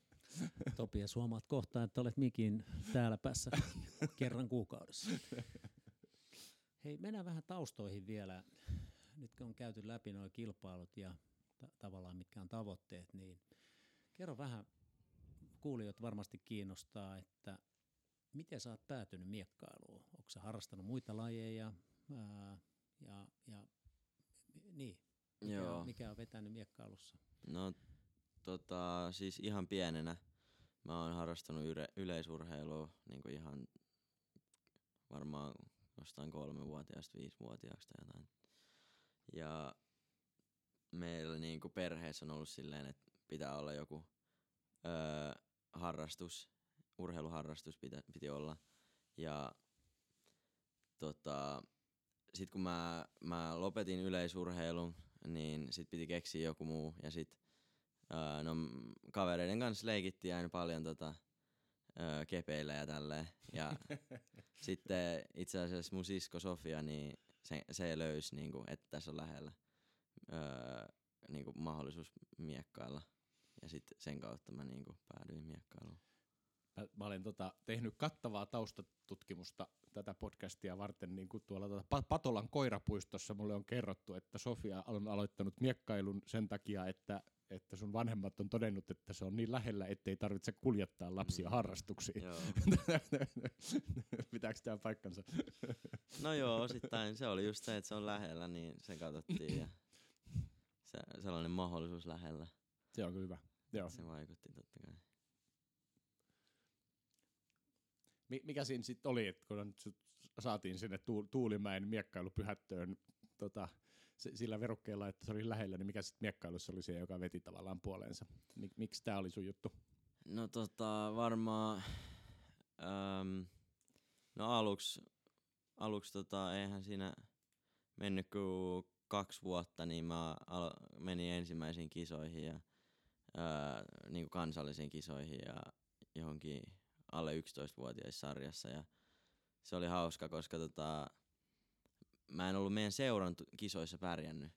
[LAUGHS] Topias, huomaat kohta, että olet mikin täällä päässä [LAUGHS] kerran kuukaudessa. Hei, mennään vähän taustoihin vielä. Nyt kun on käyty läpi nuo kilpailut ja ta- tavallaan mitkä on tavoitteet, niin kerro vähän, kuulijat varmasti kiinnostaa, että miten sä oot päätynyt miekkailuun? Onko sä harrastanut muita lajeja? Ää, ja, ja niin, mikä, Joo. on, mikä on vetänyt miekkailussa? No tota, siis ihan pienenä mä oon harrastanut yle- yleisurheilua niin kuin ihan varmaan jostain kolmevuotiaasta viisivuotiaaksi tai jotain. Ja meillä niin kuin perheessä on ollut silleen, että pitää olla joku öö, harrastus, urheiluharrastus pitä, piti olla. Ja tota, sit kun mä, mä lopetin yleisurheilun, niin sit piti keksiä joku muu. Ja sit öö, no, kavereiden kanssa leikittiin aina paljon tota, öö, kepeillä ja tälleen. Ja [LAUGHS] sitten itse asiassa mun sisko Sofia, niin se, se löysi, niinku, että tässä on lähellä öö, niinku, mahdollisuus miekkailla. Ja sitten sen kautta mä niinku, päädyin miekkailuun. Mä, mä olen tota, tehnyt kattavaa taustatutkimusta tätä podcastia varten, niin kuin tuolla Pa- Patolan koirapuistossa mulle on kerrottu, että Sofia on aloittanut miekkailun sen takia, että, että sun vanhemmat on todennut, että se on niin lähellä, ettei tarvitse kuljettaa lapsia Mm. harrastuksiin. [LAUGHS] Pitääkö tämä paikkansa? No joo, osittain se oli just se, että se on lähellä, niin se katsottiin ja [LAUGHS] se, sellainen mahdollisuus lähellä. Se on kyllä hyvä. Joo. Se vaikutti totta kai. Mi- mikä siinä sitten oli, että kun saatiin sinne Tuul- Tuulimäen miekkailupyhättöön tota, se, sillä verukkeella, että se oli lähellä, niin mikä sitten miekkailussa oli se, joka veti tavallaan puoleensa? Mik, miksi tämä oli sun juttu? No tota, varmaan, äm, no aluksi, aluksi tota, eihän siinä mennyt kuin kaksi vuotta, niin mä alo- menin ensimmäisiin kisoihin ja ää, niin kuin kansallisiin kisoihin ja johonkin alle 11-vuotiaissa sarjassa ja se oli hauska, koska tota, mä en ollut meidän seuran kisoissa pärjännyt.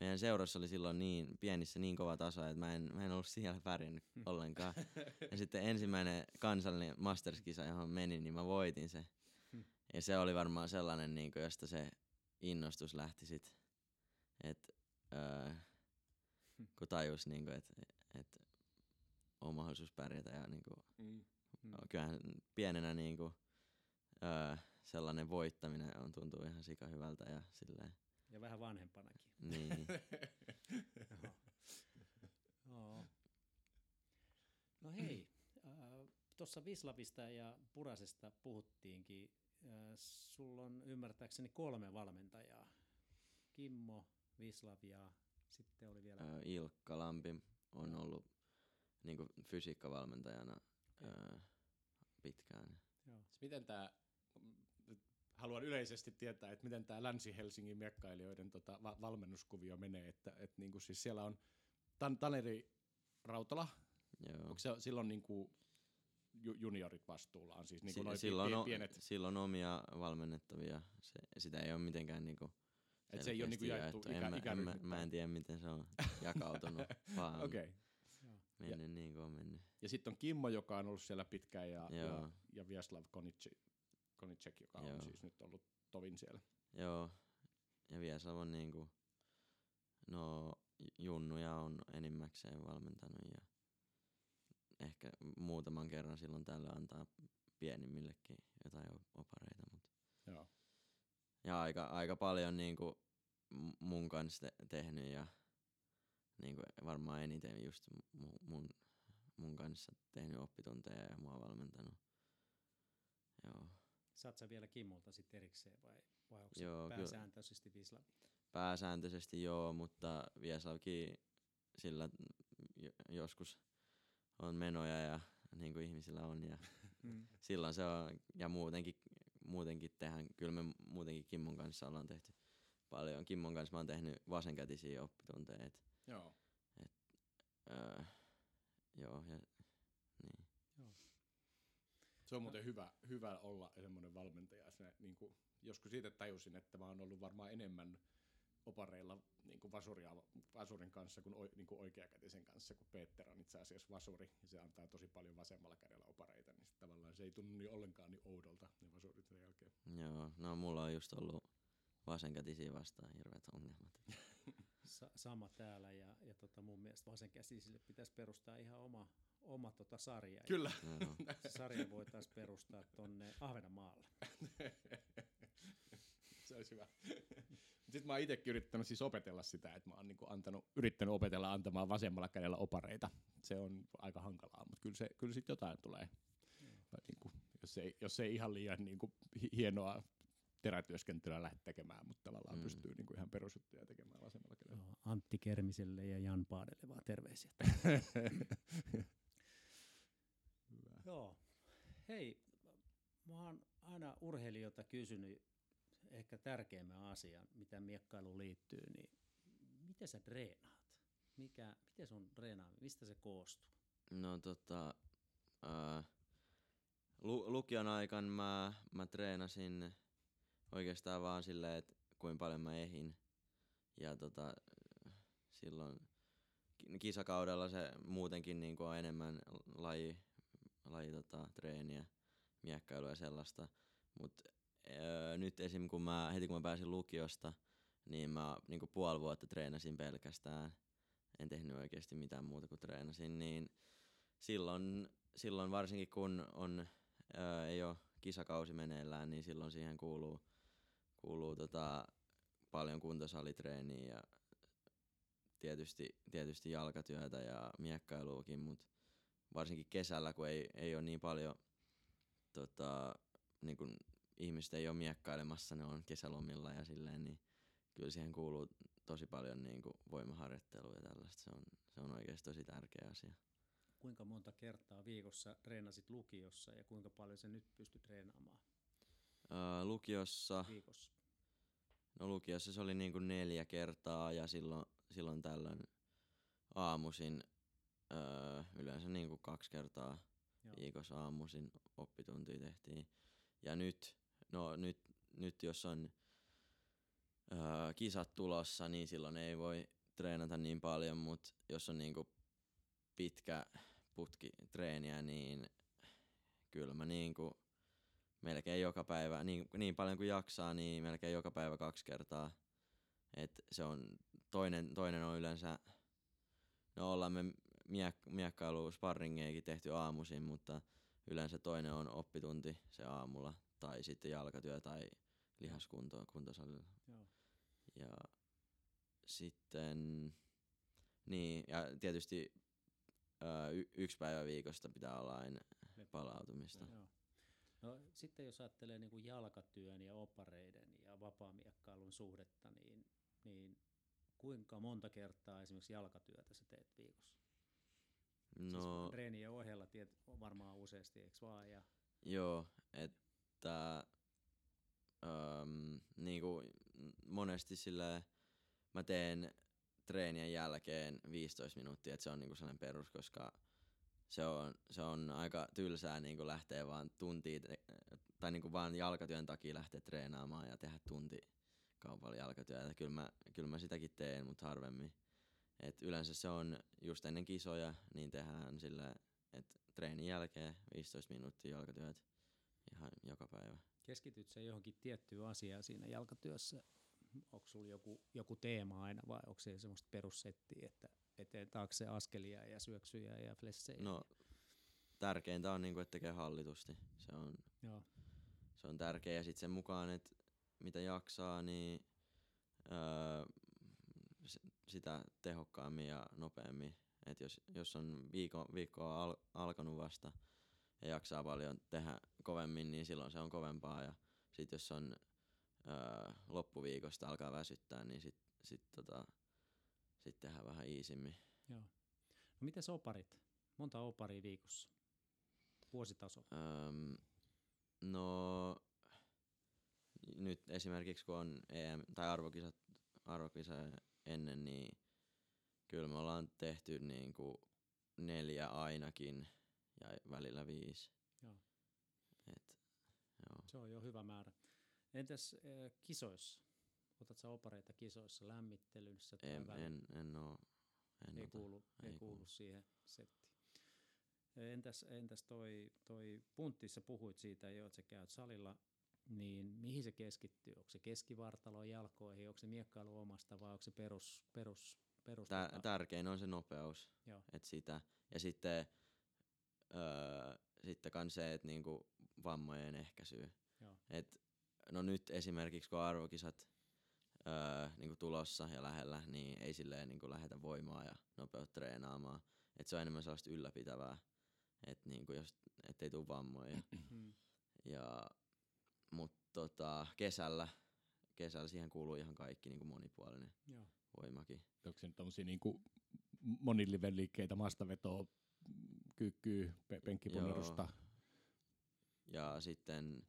Meidän seurassa oli silloin niin pienissä niin kova taso, että mä en, mä en ollut siellä pärjännyt ollenkaan. [LAUGHS] Ja sitten ensimmäinen kansallinen Masters-kisa, johon menin, niin mä voitin se. Ja se oli varmaan sellainen, niin kuin, josta se innostus lähti sit. Et, öö, kun tajus, niin kuin, että et, on mahdollisuus pärjätä ja niinku, Mm. Mm. kyllähän pienenä niinku, öö, sellainen voittaminen on tuntuu ihan sika hyvältä ja silleen, Ja vähän vanhempanakin. niin. [LAUGHS] Joo. Joo. No hei, äh, tuossa Vislavista ja Purasesta puhuttiinkin. Äh, sulla on ymmärtääkseni kolme valmentajaa. Kimmo, Vislav ja sitten oli vielä... Ilkka Lampi on ollut niinku fysiikkavalmentajana Okei. öö, pitkään. Joo. Miten tämä, haluan yleisesti tietää, että miten tämä Länsi-Helsingin miekkailijoiden tota, va- valmennuskuvio menee, että et niinku siis siellä on Tan- Taneri Rautala, Joo. onko se silloin niinku ju- juniorit vastuullaan, siis niinku Si- noin silloin, pienet, silloin omia valmennettavia. Se, sitä ei ole mitenkään niinku että se ei ole niinku jaettu jaettu. ikä, en, mä, en, mä, en tiedä, miten se on [LAUGHS] jakautunut, vaan Okei. okay. Mennyt niin kuin on mennyt. Ja sitten on Kimmo, joka on ollut siellä pitkään, ja, ja, Joo. ja Vyaslav Konici, Konicek, joka Joo. on siis nyt ollut tovin siellä. Joo, ja Viesav on niinku, no junnuja on enimmäkseen valmentanut ja ehkä muutaman kerran silloin tällä antaa pienimmillekin jotain op- opareita. Mut. Joo. Ja aika, aika paljon niinku m- mun kanssa te- tehnyt ja niinku varmaan eniten just mu- mun, mun kanssa tehnyt oppitunteja ja mua valmentanut. Joo. Saat sä vielä Kimmolta sitten erikseen vai, vai onko Joo, pääsääntöisesti Vislav? Pääsääntöisesti joo, mutta Vieslavkin sillä jo- joskus on menoja ja niin kuin ihmisillä on ja [LAUGHS] Mm. silloin se on, ja muutenkin, muutenkin tehdään, kyllä me muutenkin Kimmon kanssa ollaan tehty paljon. Kimmon kanssa mä oon tehnyt vasenkätisiä oppitunteja, et, Joo. öö, joo, ja niin. Se on muuten hyvä, hyvä olla semmoinen valmentaja. Se, niin kuin, joskus siitä tajusin, että mä oon ollut varmaan enemmän opareilla niin kuin vasuria, vasurin kanssa kuin, niin kuin oikeakätisen kanssa, kun Peter on itse asiassa vasuri, ja se antaa tosi paljon vasemmalla kädellä opareita, niin tavallaan se ei tunnu niin ollenkaan niin oudolta, ne vasurit sen jälkeen. Joo, no mulla on just ollut vasenkätisiä vastaan hirveät ongelmat. [LAUGHS] Sa- sama täällä ja, ja tota mun mielestä vasenkäsisille pitäisi perustaa ihan oma, oma tota sarja. Kyllä. Sarja voitaisiin perustaa tonne Ahvenanmaalle. [LAUGHS] se olisi hyvä. [LAUGHS] Sitten mä oon itsekin yrittänyt siis opetella sitä, että mä oon niinku antanut, yrittänyt opetella antamaan vasemmalla kädellä opareita. Se on aika hankalaa, mutta kyllä, se, kyllä sitten jotain tulee. Vai Niinku, jos, ei, jos ei ihan liian niinku, hi- hienoa terätyöskentelyä lähde tekemään, mutta tavallaan Mm. mm. pystyy niinku ihan perusjuttuja tekemään vasemmalla kädellä. Joo, Antti Kermiselle ja Jan Paadelle vaan terveisiä. [LAUGHS] Joo. Hei, mä oon aina urheilijoilta kysynyt ehkä tärkeimmän asian, mitä miekkailuun liittyy, niin miten sä treenaat? Mikä, miten sun treenaaminen, mistä se koostuu? No tota, ää, lu- lukion aikan mä, mä treenasin oikeastaan vaan silleen, että kuinka paljon mä ehin. Ja tota, silloin ki- kisakaudella se muutenkin niinku on enemmän laji, laji tota, treeniä, miekkailua ja sellaista. Mut öö, nyt esim. kun mä, heti kun mä pääsin lukiosta, niin mä niinku puoli vuotta treenasin pelkästään. En tehnyt oikeasti mitään muuta kuin treenasin, niin silloin, silloin varsinkin kun on, öö, ei ole kisakausi meneillään, niin silloin siihen kuuluu, kuuluu tota, paljon kuntosalitreeniä ja tietysti, tietysti jalkatyötä ja miekkailuukin, mutta varsinkin kesällä, kun ei, ei ole niin paljon tota, niin kun ihmiset ei ole miekkailemassa, ne on kesälomilla ja silleen, niin kyllä siihen kuuluu tosi paljon niin kuin voimaharjoittelua ja tällaista. Se on, se on oikeasti tosi tärkeä asia. Kuinka monta kertaa viikossa treenasit lukiossa ja kuinka paljon se nyt pystyt treenaamaan Öö, lukiossa, viikossa? no lukiossa se oli niin kuin neljä kertaa ja silloin, silloin tällöin aamuisin öö, yleensä niin kuin kaksi kertaa Joo. viikossa aamuisin oppituntia tehtiin. Ja nyt, no nyt, nyt jos on öö, kisat tulossa, niin silloin ei voi treenata niin paljon, mutta jos on niinku pitkä putki treeniä, niin kyllä mä niinku melkein joka päivä, niin, niin paljon kuin jaksaa, niin melkein joka päivä kaksi kertaa. Et se on, toinen, toinen on yleensä, no ollaan me miek- miekkailu sparringeikin tehty aamuisin, mutta yleensä toinen on oppitunti se aamulla tai sitten jalkatyö tai lihaskunto kuntosalilla. Joo. Ja sitten, niin, ja tietysti ö, y- yksi päivä viikosta pitää olla aina palautumista. Joo. No, sitten jos ajattelee niin kuin jalkatyön ja opareiden ja vapaamiekkailun suhdetta, niin, niin kuinka monta kertaa esimerkiksi jalkatyötä sä teet viikossa? No, Siis treenien ohella tiet, varmaan useasti, eikö vaan? Ja, joo, että öm, niinku monesti sillä mä teen treenien jälkeen 15 minuuttia, että se on niinku sellainen perus, koska se on, se on aika tylsää niinku lähteä vaan tuntia, te- tai niinku vaan jalkatyön takia lähteä treenaamaan ja tehdä tunti kaupalla jalkatyötä. Kyllä mä, kyllä mä sitäkin teen, mutta harvemmin. Et yleensä se on just ennen kisoja, niin tehdään sillä, että treenin jälkeen 15 minuuttia jalkatyöt ihan joka päivä. keskityt sä johonkin tiettyyn asiaan siinä jalkatyössä? Onko sulla joku, joku teema aina vai onko se semmoista perussettiä, että eteen taakse askelia ja syöksyjä ja flessejä? No, tärkeintä on, niinku, että tekee hallitusti. Se on, Joo. se on tärkeä. Ja sitten sen mukaan, että mitä jaksaa, niin öö, sitä tehokkaammin ja nopeammin. Et jos, jos on viikko, viikkoa al, alkanut vasta ja jaksaa paljon tehdä kovemmin, niin silloin se on kovempaa. Ja sitten jos on öö, loppuviikosta alkaa väsyttää, niin sitten sit, tota, sit tehdään vähän iisimmin. Joo. No miten oparit? Monta oparia viikossa? Vuositaso? Öm, no nyt esimerkiksi kun on EM tai arvokisat, arvokisa ennen, niin kyllä me ollaan tehty niinku neljä ainakin ja välillä viisi. Joo. Se on jo hyvä määrä. Entäs äh, kisoissa? Otat sä opareita kisoissa lämmittelyssä? tai En, en, en, oo, en ei ota. kuulu, ei, ei kuulu kuulu. siihen settiin. Entäs, entäs toi, toi puntti, sä puhuit siitä jo, että sä käyt salilla, niin mihin se keskittyy? Onko se keskivartaloon, jalkoihin, onko se miekkailu omasta vai onko se perus, perus, perus Tär, tärkein on se nopeus. Joo. Et sitä. Ja sitten, öö, sitten kans se, että niinku vammojen ehkäisyy. Joo. Et, no nyt esimerkiksi kun arvokisat öö, niinku tulossa ja lähellä, niin ei silleen niinku lähetä voimaa ja nopeutta treenaamaan. Et se on enemmän sellaista ylläpitävää, että niinku jos, ettei tule vammoja. Mm. ja, mut tota, kesällä, kesällä siihen kuuluu ihan kaikki niinku monipuolinen Joo. voimakin. Onko se nyt tommosia niinku monilivenliikkeitä, maastavetoa, kyykkyä, pe- penkkipunnerusta? Ja sitten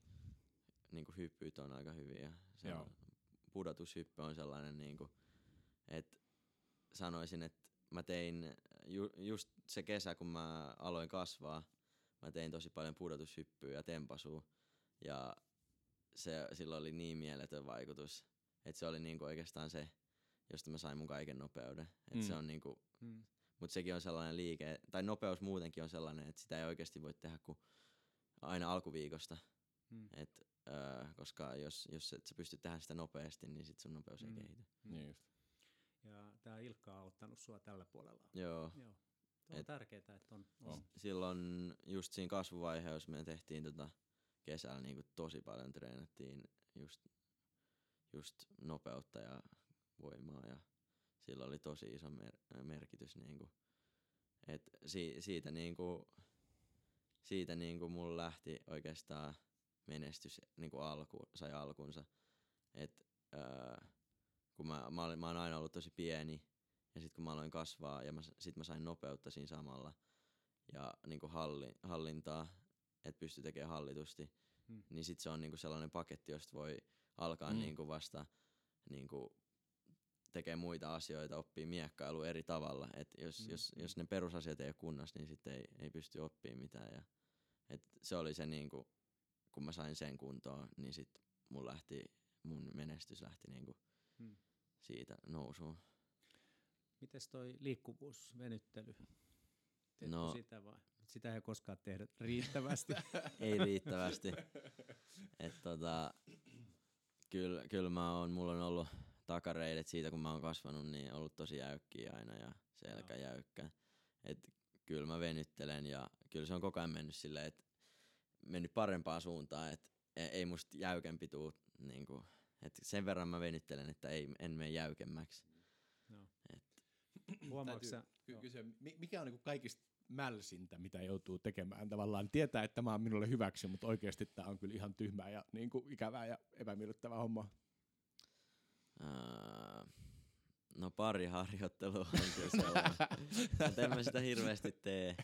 niinku hyppyt on aika hyviä. Se Joo. pudotushyppy on sellainen, niinku, että sanoisin, että mä tein ju, just se kesä, kun mä aloin kasvaa, mä tein tosi paljon pudotushyppyä ja tempasua. Ja se, sillä oli niin mieletön vaikutus, että se oli niinku oikeastaan se, josta mä sain mun kaiken nopeuden. Et Mm. se on niinku, Mm. mutta sekin on sellainen liike, tai nopeus muutenkin on sellainen, että sitä ei oikeasti voi tehdä kuin aina alkuviikosta. Mm. Et, öö, koska jos, jos et sä pystyt tehdä sitä nopeasti, niin sit sun nopeus ei Mm. kehity. Niin just. Ja tämä Ilkka on auttanut sua tällä puolella. Joo. Joo. Tuo on Et- tärkeää, että on. on. On. Silloin just siinä kasvuvaiheessa me tehtiin tota kesällä niinku tosi paljon treenattiin just, just nopeutta ja voimaa ja sillä oli tosi iso mer- merkitys niinku. Et si- siitä niinku, siitä niinku mulla lähti oikeastaan menestys niinku alku, sai alkunsa. Et, öö, kun mä, mä, olin, mä oon aina ollut tosi pieni ja sitten kun mä aloin kasvaa ja mä, sit mä sain nopeutta siinä samalla ja niinku halli, hallintaa, että pystyy tekemään hallitusti, Mm. niin sit se on niinku sellainen paketti, josta voi alkaa Mm. mm. niinku vasta niinku tekee muita asioita, oppii miekkailua eri tavalla. Et jos, Mm, jos, mm. jos ne perusasiat ei ole kunnossa, niin sitten ei, ei pysty oppimaan mitään. Ja, et se oli se, niinku, kun mä sain sen kuntoon, niin sit mun, lähti, mun menestys lähti niinku Mm. siitä nousuun. Mites toi liikkuvuus, venyttely? Teetkö No. sitä vai? Sitä ei koskaan tehdä riittävästi. [LAUGHS] ei riittävästi. Et tota, kyllä, kyllä mä oon, mulla on ollut takareidet siitä, kun mä oon kasvanut, niin ollut tosi jäykkiä aina ja selkä Joo. jäykkä. et kyllä mä venyttelen ja kyllä se on koko ajan mennyt silleen, että mennyt parempaan suuntaan, että ei musta jäykempi tuu, niinku, että sen verran mä venyttelen, että ei, en mene jäykemmäksi. No. Et, [CLEARS THROAT] Huomaatko ky- kysyä, mi- mikä on niinku kaikista mälsintä, mitä joutuu tekemään tavallaan? Tietää, että tämä on minulle hyväksi, mutta oikeasti tämä on kyllä ihan tyhmää ja niinku ikävää ja epämiellyttävää hommaa. No pari harjoittelua on kyllä sellainen, mutta en mä sitä hirveästi tee.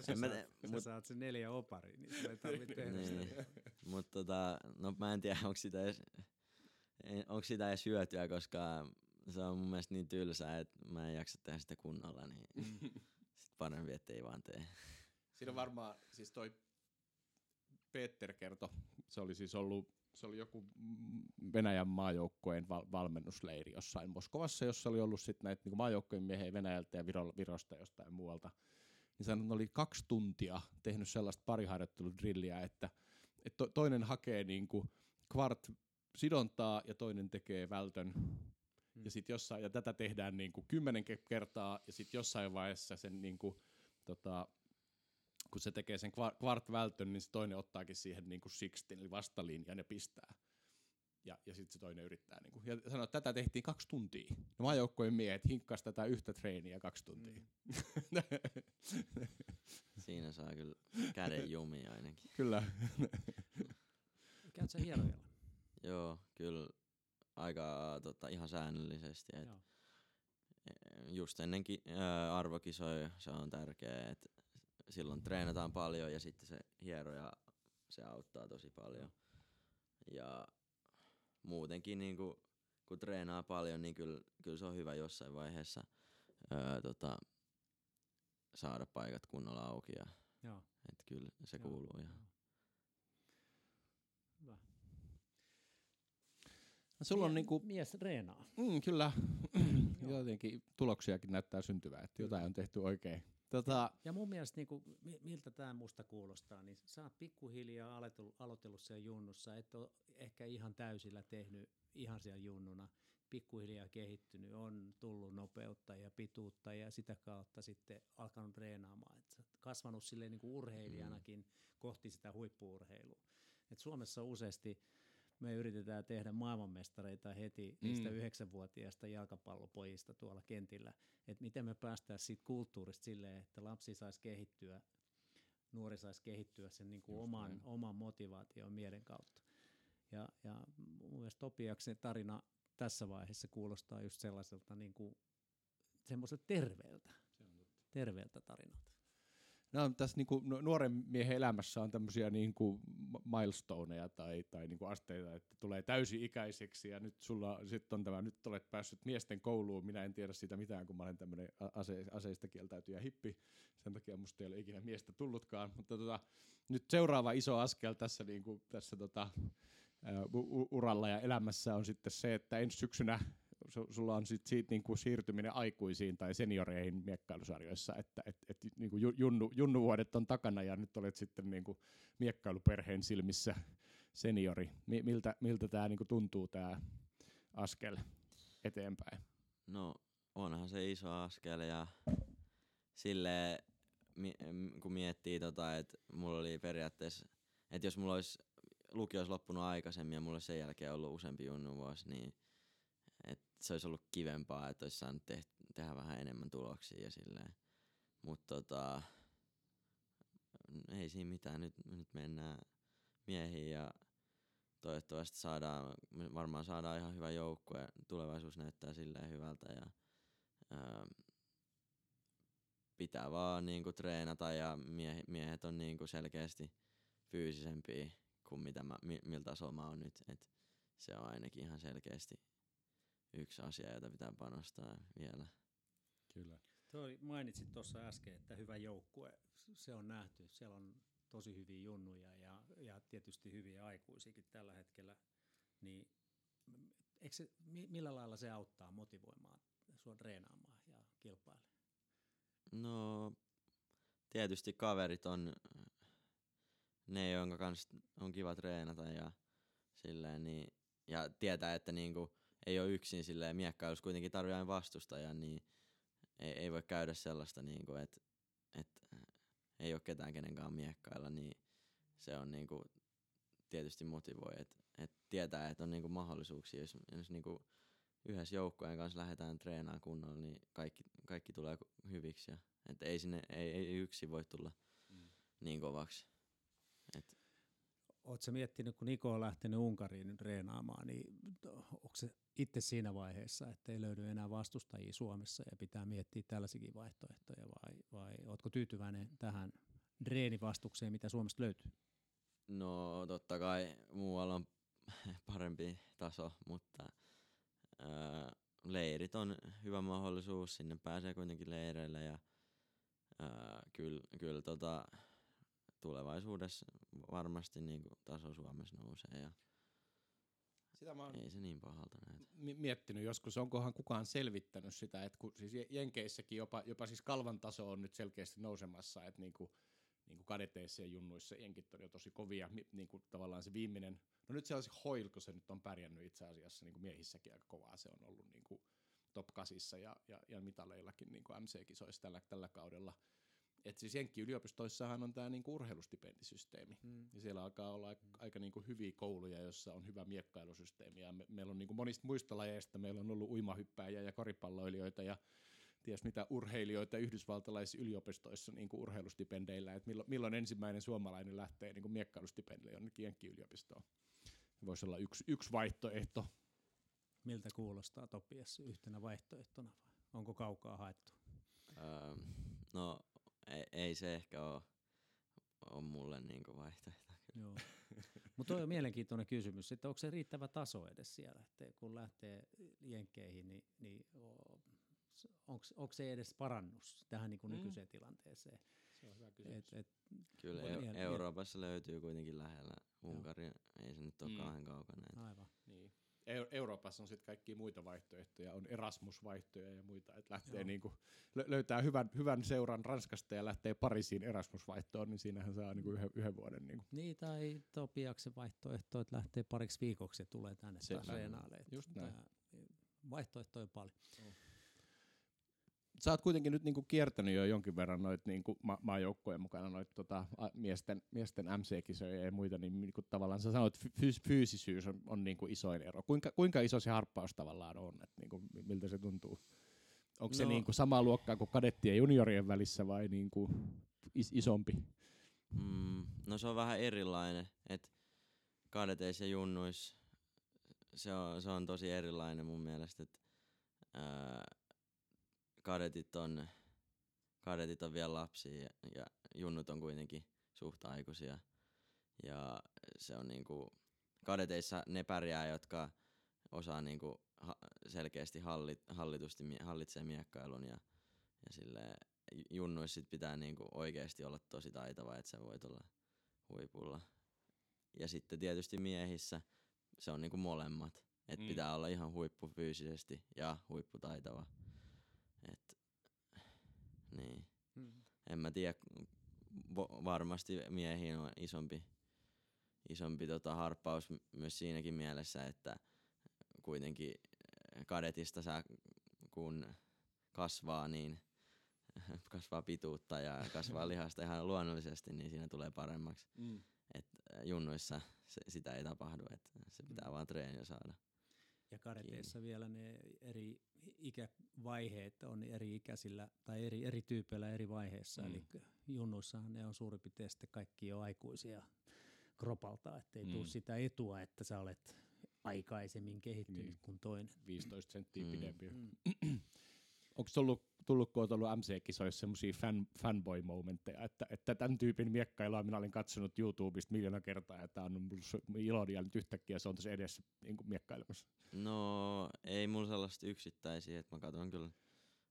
sä, en mä saat, te- sä mut- saat se neljä opari, niin sun ei tarvitse [LAUGHS] tehdä Niin. sitä. Mutta tota, no mä en tiedä, onko sitä edes, en- onko sitä edes hyötyä, koska se on mun mielestä niin tylsää, että mä en jaksa tehdä sitä kunnolla, niin sit parempi, että ei vaan tee. Siinä on varmaan, siis toi Peter kertoi, se oli siis ollut, se oli joku Venäjän maajoukkojen val- valmennusleiri jossain Moskovassa, jossa oli ollut sitten näitä niin maajoukkojen miehiä Venäjältä ja Viro- Virosta jostain muualta. Niin sanoi, että ne oli kaksi tuntia tehnyt sellaista pariharjoitteludrilliä, että, että to- toinen hakee niin kuin kvart sidontaa ja toinen tekee vältön. Mm. Ja, sit jossain, ja tätä tehdään niin kuin kymmenen ke- kertaa ja sitten jossain vaiheessa sen niin kuin, tota, kun se tekee sen kvar- kvart vältön, niin se toinen ottaakin siihen niin kuin sixtin, eli vastalinjan ja pistää. Ja, ja sitten se toinen yrittää. Niin kuin, ja sanoo, että tätä tehtiin kaksi tuntia. Ja maajoukkojen miehet hinkkas tätä yhtä treeniä kaksi tuntia. Mm. [LAUGHS] Siinä saa kyllä käden jumi ainakin. Kyllä. Käyt sä hierojalla? Joo, kyllä aika tota, ihan säännöllisesti. Et Joo. just ennenkin ää, arvokisoja se on tärkeää, että silloin treenataan paljon ja sitten se hieroja se auttaa tosi paljon. Ja muutenkin niin kuin, kun treenaa paljon, niin kyllä, kyllä se on hyvä jossain vaiheessa ää, tota, saada paikat kunnolla auki. Ja, Joo. et kyllä se Joo. kuuluu ihan. Hyvä. Sulla on niinku, Mies reenaa. mm, kyllä, Joo. [CLEARS THROAT] jotenkin tuloksiakin näyttää syntyvää, että jotain on tehty oikein. Tota, Ja mun mielestä, niin kuin, miltä tämä musta kuulostaa, niin sä oot pikkuhiljaa aloitellut, aloitellut siellä junnussa, et ole ehkä ihan täysillä tehnyt ihan siellä junnuna, pikkuhiljaa kehittynyt, on tullut nopeutta ja pituutta ja sitä kautta sitten alkanut treenaamaan. Et sä kasvanut silleen niin kuin urheilijanakin kohti sitä huippuurheilua. Et Suomessa useasti me yritetään tehdä maailmanmestareita heti niistä Mm. yhdeksänvuotiaista jalkapallopojista tuolla kentillä. Että miten me päästään siitä kulttuurista silleen, että lapsi saisi kehittyä, nuori saisi kehittyä sen niin kuin Just oman, näin. oman motivaation mielen kautta. Ja, ja mun mielestä Topiaksen tarina tässä vaiheessa kuulostaa just sellaiselta niin kuin, semmoiselta terveeltä, terveeltä tarinalta. No, tässä niinku nu- nuoren miehen elämässä on tämmöisiä niinku m- milestoneja tai, tai niinku asteita, että tulee täysi-ikäiseksi ja nyt sulla sit on tämä, nyt olet päässyt miesten kouluun, minä en tiedä siitä mitään, kun mä olen tämmöinen ase, aseista kieltäytyjä hippi, sen takia musta ei ole ikinä miestä tullutkaan, mutta tota, nyt seuraava iso askel tässä, niinku, tässä tota, uralla ja elämässä on sitten se, että ensi syksynä sulla on sit siitä niinku siirtyminen aikuisiin tai senioreihin miekkailusarjoissa, että et, et niinku ju- junnu, junnuvuodet on takana ja nyt olet sitten niinku miekkailuperheen silmissä seniori. Mi- miltä miltä tämä niinku tuntuu tämä askel eteenpäin? No onhan se iso askel ja sille kun miettii tota, että mulla oli periaatteessa, että jos mulla olisi lukio olisi loppunut aikaisemmin ja mulla olisi sen jälkeen ollut useampi junnuvuosi, niin et se olisi ollut kivempaa, että olisi saanut te- tehdä vähän enemmän tuloksia ja silleen. Mutta tota, ei siinä mitään, nyt, nyt mennään miehiin ja toivottavasti saadaan, varmaan saadaan ihan hyvä joukkue. Tulevaisuus näyttää silleen hyvältä ja ää, pitää vaan niinku treenata ja miehi, miehet on niinku selkeästi fyysisempiä kuin mitä mä, mi, miltä tasolla mä oon nyt. Et se on ainakin ihan selkeästi yksi asia, jota pitää panostaa vielä. Kyllä. Toi mainitsit tuossa äsken, että hyvä joukkue, se on nähty. Siellä on tosi hyviä junnuja ja, ja tietysti hyviä aikuisiakin tällä hetkellä. Niin, eikö se, mi- millä lailla se auttaa motivoimaan sua treenaamaan ja kilpailemaan? No, tietysti kaverit on ne, jonka kanssa on kiva treenata ja silleen, niin, ja tietää, että niinku ei ole yksin silleen miekkailussa kuitenkin tarvii aina vastustajan, niin ei, ei voi käydä sellaista, niinku, että et, ei ole ketään kenenkaan miekkailla, niin se on niinku, tietysti motivoi, että et tietää, että on niinku mahdollisuuksia, jos, jos niinku yhdessä joukkueen kanssa lähdetään treenaamaan kunnolla, niin kaikki, kaikki tulee hyviksi. Ja, et ei, sinne, ei, ei yksi voi tulla mm. niin kovaksi. Et. Oletko miettinyt, kun Niko on lähtenyt Unkariin nyt reenaamaan, niin onko se itse siinä vaiheessa, että ei löydy enää vastustajia Suomessa ja pitää miettiä tällaisikin vaihtoehtoja vai, vai oletko tyytyväinen tähän reenivastukseen, mitä Suomesta löytyy? No totta kai muualla on [LAUGHS] parempi taso, mutta ää, leirit on hyvä mahdollisuus, sinne pääsee kuitenkin leireille ja ää, kyllä, kyllä tota, tulevaisuudessa varmasti niin kuin taso Suomessa nousee ja sitä mä ei se niin pahalta näytä. miettinyt joskus, onkohan kukaan selvittänyt sitä, että kun siis Jenkeissäkin jopa, jopa siis kalvan taso on nyt selkeästi nousemassa, että niinku, niin kuin kadeteissa ja junnuissa jenkit on jo tosi kovia, niin kuin tavallaan se viimeinen, no nyt se olisi Hoil, kun se nyt on pärjännyt itse asiassa niin kuin miehissäkin aika kovaa, se on ollut niin kuin top 8 ja, ja, ja mitaleillakin niin kuin MC-kisoissa tällä, tällä kaudella. Et siis Jenkki-yliopistoissahan on tämä niinku urheilustipendisysteemi. Mm. Ja siellä alkaa olla aika, aika niinku hyviä kouluja, joissa on hyvä miekkailusysteemi. Ja me, meillä on niinku monista muista lajeista, meillä on ollut uimahyppääjiä ja koripalloilijoita ja ties mitä urheilijoita yhdysvaltalaisissa yliopistoissa niin kuin urheilustipendeillä, että milloin, milloin ensimmäinen suomalainen lähtee niin kuin miekkailustipendille jonnekin Jenkki-yliopistoon. Voisi olla yksi, yksi vaihtoehto. Miltä kuulostaa Topias yhtenä vaihtoehtona vai onko kaukaa haettu? Öö, no ei, ei se ehkä ole, ole mulle niin kuin vaihtoehto. Joo. [LAUGHS] Mutta toi on mielenkiintoinen kysymys, että onko se riittävä taso edes siellä, että kun lähtee jenkkeihin, niin, niin onko se edes parannus tähän niin kuin mm. nykyiseen tilanteeseen? Se on hyvä kysymys. Et, et, Kyllä e- Euroopassa löytyy kuitenkin lähellä. Unkari ei se nyt ole mm. kauhean kaukana. Aivan. Niin. Euroopassa on sitten kaikki muita vaihtoehtoja, on Erasmus-vaihtoja ja muita, että lähtee niinku, löytää hyvän, hyvän seuran Ranskasta ja lähtee Pariisiin Erasmus-vaihtoon, niin siinähän saa niinku yhden, yhden vuoden. Niinku. Niin, tai Topiaksen vaihtoehto, että lähtee pariksi viikoksi ja tulee tänne taas reenaalle. Just näin. Vaihtoehtoja paljon. Oh sä oot kuitenkin nyt niinku kiertänyt jo jonkin verran noit niinku ma- maajoukkojen mukana noit tota, miesten, miesten MC-kisoja ja muita, niin niinku tavallaan sä sanoit, fyys- fyysisyys on, on niinku isoin ero. Kuinka, kuinka iso se harppaus tavallaan on, että niinku, miltä se tuntuu? Onko no. se niinku samaa luokkaa kuin kadettien ja juniorien välissä vai niinku is- isompi? Mm, no se on vähän erilainen, että kadeteissa ja junnuissa se on, se on tosi erilainen mun mielestä, että kadetit on, kadetit on vielä lapsia ja, ja junnut on kuitenkin suht aikuisia. Ja se on niinku, kadeteissa ne pärjää, jotka osaa niinku ha- selkeästi hallit, hallitusti hallitsee miekkailun ja, ja sille junnuissa sit pitää niinku oikeasti olla tosi taitava, että se voi olla huipulla. Ja sitten tietysti miehissä se on niinku molemmat. Että mm. pitää olla ihan huippu fyysisesti ja huipputaitava. Et, niin. Mm. En mä tiedä, varmasti miehiin on isompi, isompi tota harppaus myös siinäkin mielessä, että kuitenkin kadetista sä kun kasvaa, niin [LAUGHS] kasvaa pituutta ja kasvaa [LAUGHS] lihasta ihan luonnollisesti, niin siinä tulee paremmaksi. Mm. Et junnuissa se, sitä ei tapahdu, että se pitää mm. vaan treeniä saada. Ja kareteissa kiinni. vielä ne eri ikävaiheet on eri ikäisillä tai eri, eri tyypeillä eri vaiheissa. Mm. Eli junnuissahan ne on suurin piirtein sitten kaikki jo aikuisia kropalta, ettei mm. tule sitä etua, että sä olet aikaisemmin kehittynyt niin. kuin toinen. 15 senttiä mm. pidempi. Mm. [CLEARS THROAT] Onko ollut tullut, kun olet ollut MC-kisoissa semmoisia fan, fanboy-momentteja, että, että tämän tyypin miekkailua minä olin katsonut YouTubesta miljoona kertaa, ja tämä on ilonia nyt yhtäkkiä se on tässä edessä niin miekkailemassa? No ei mulla sellaista yksittäisiä, että mä katson kyllä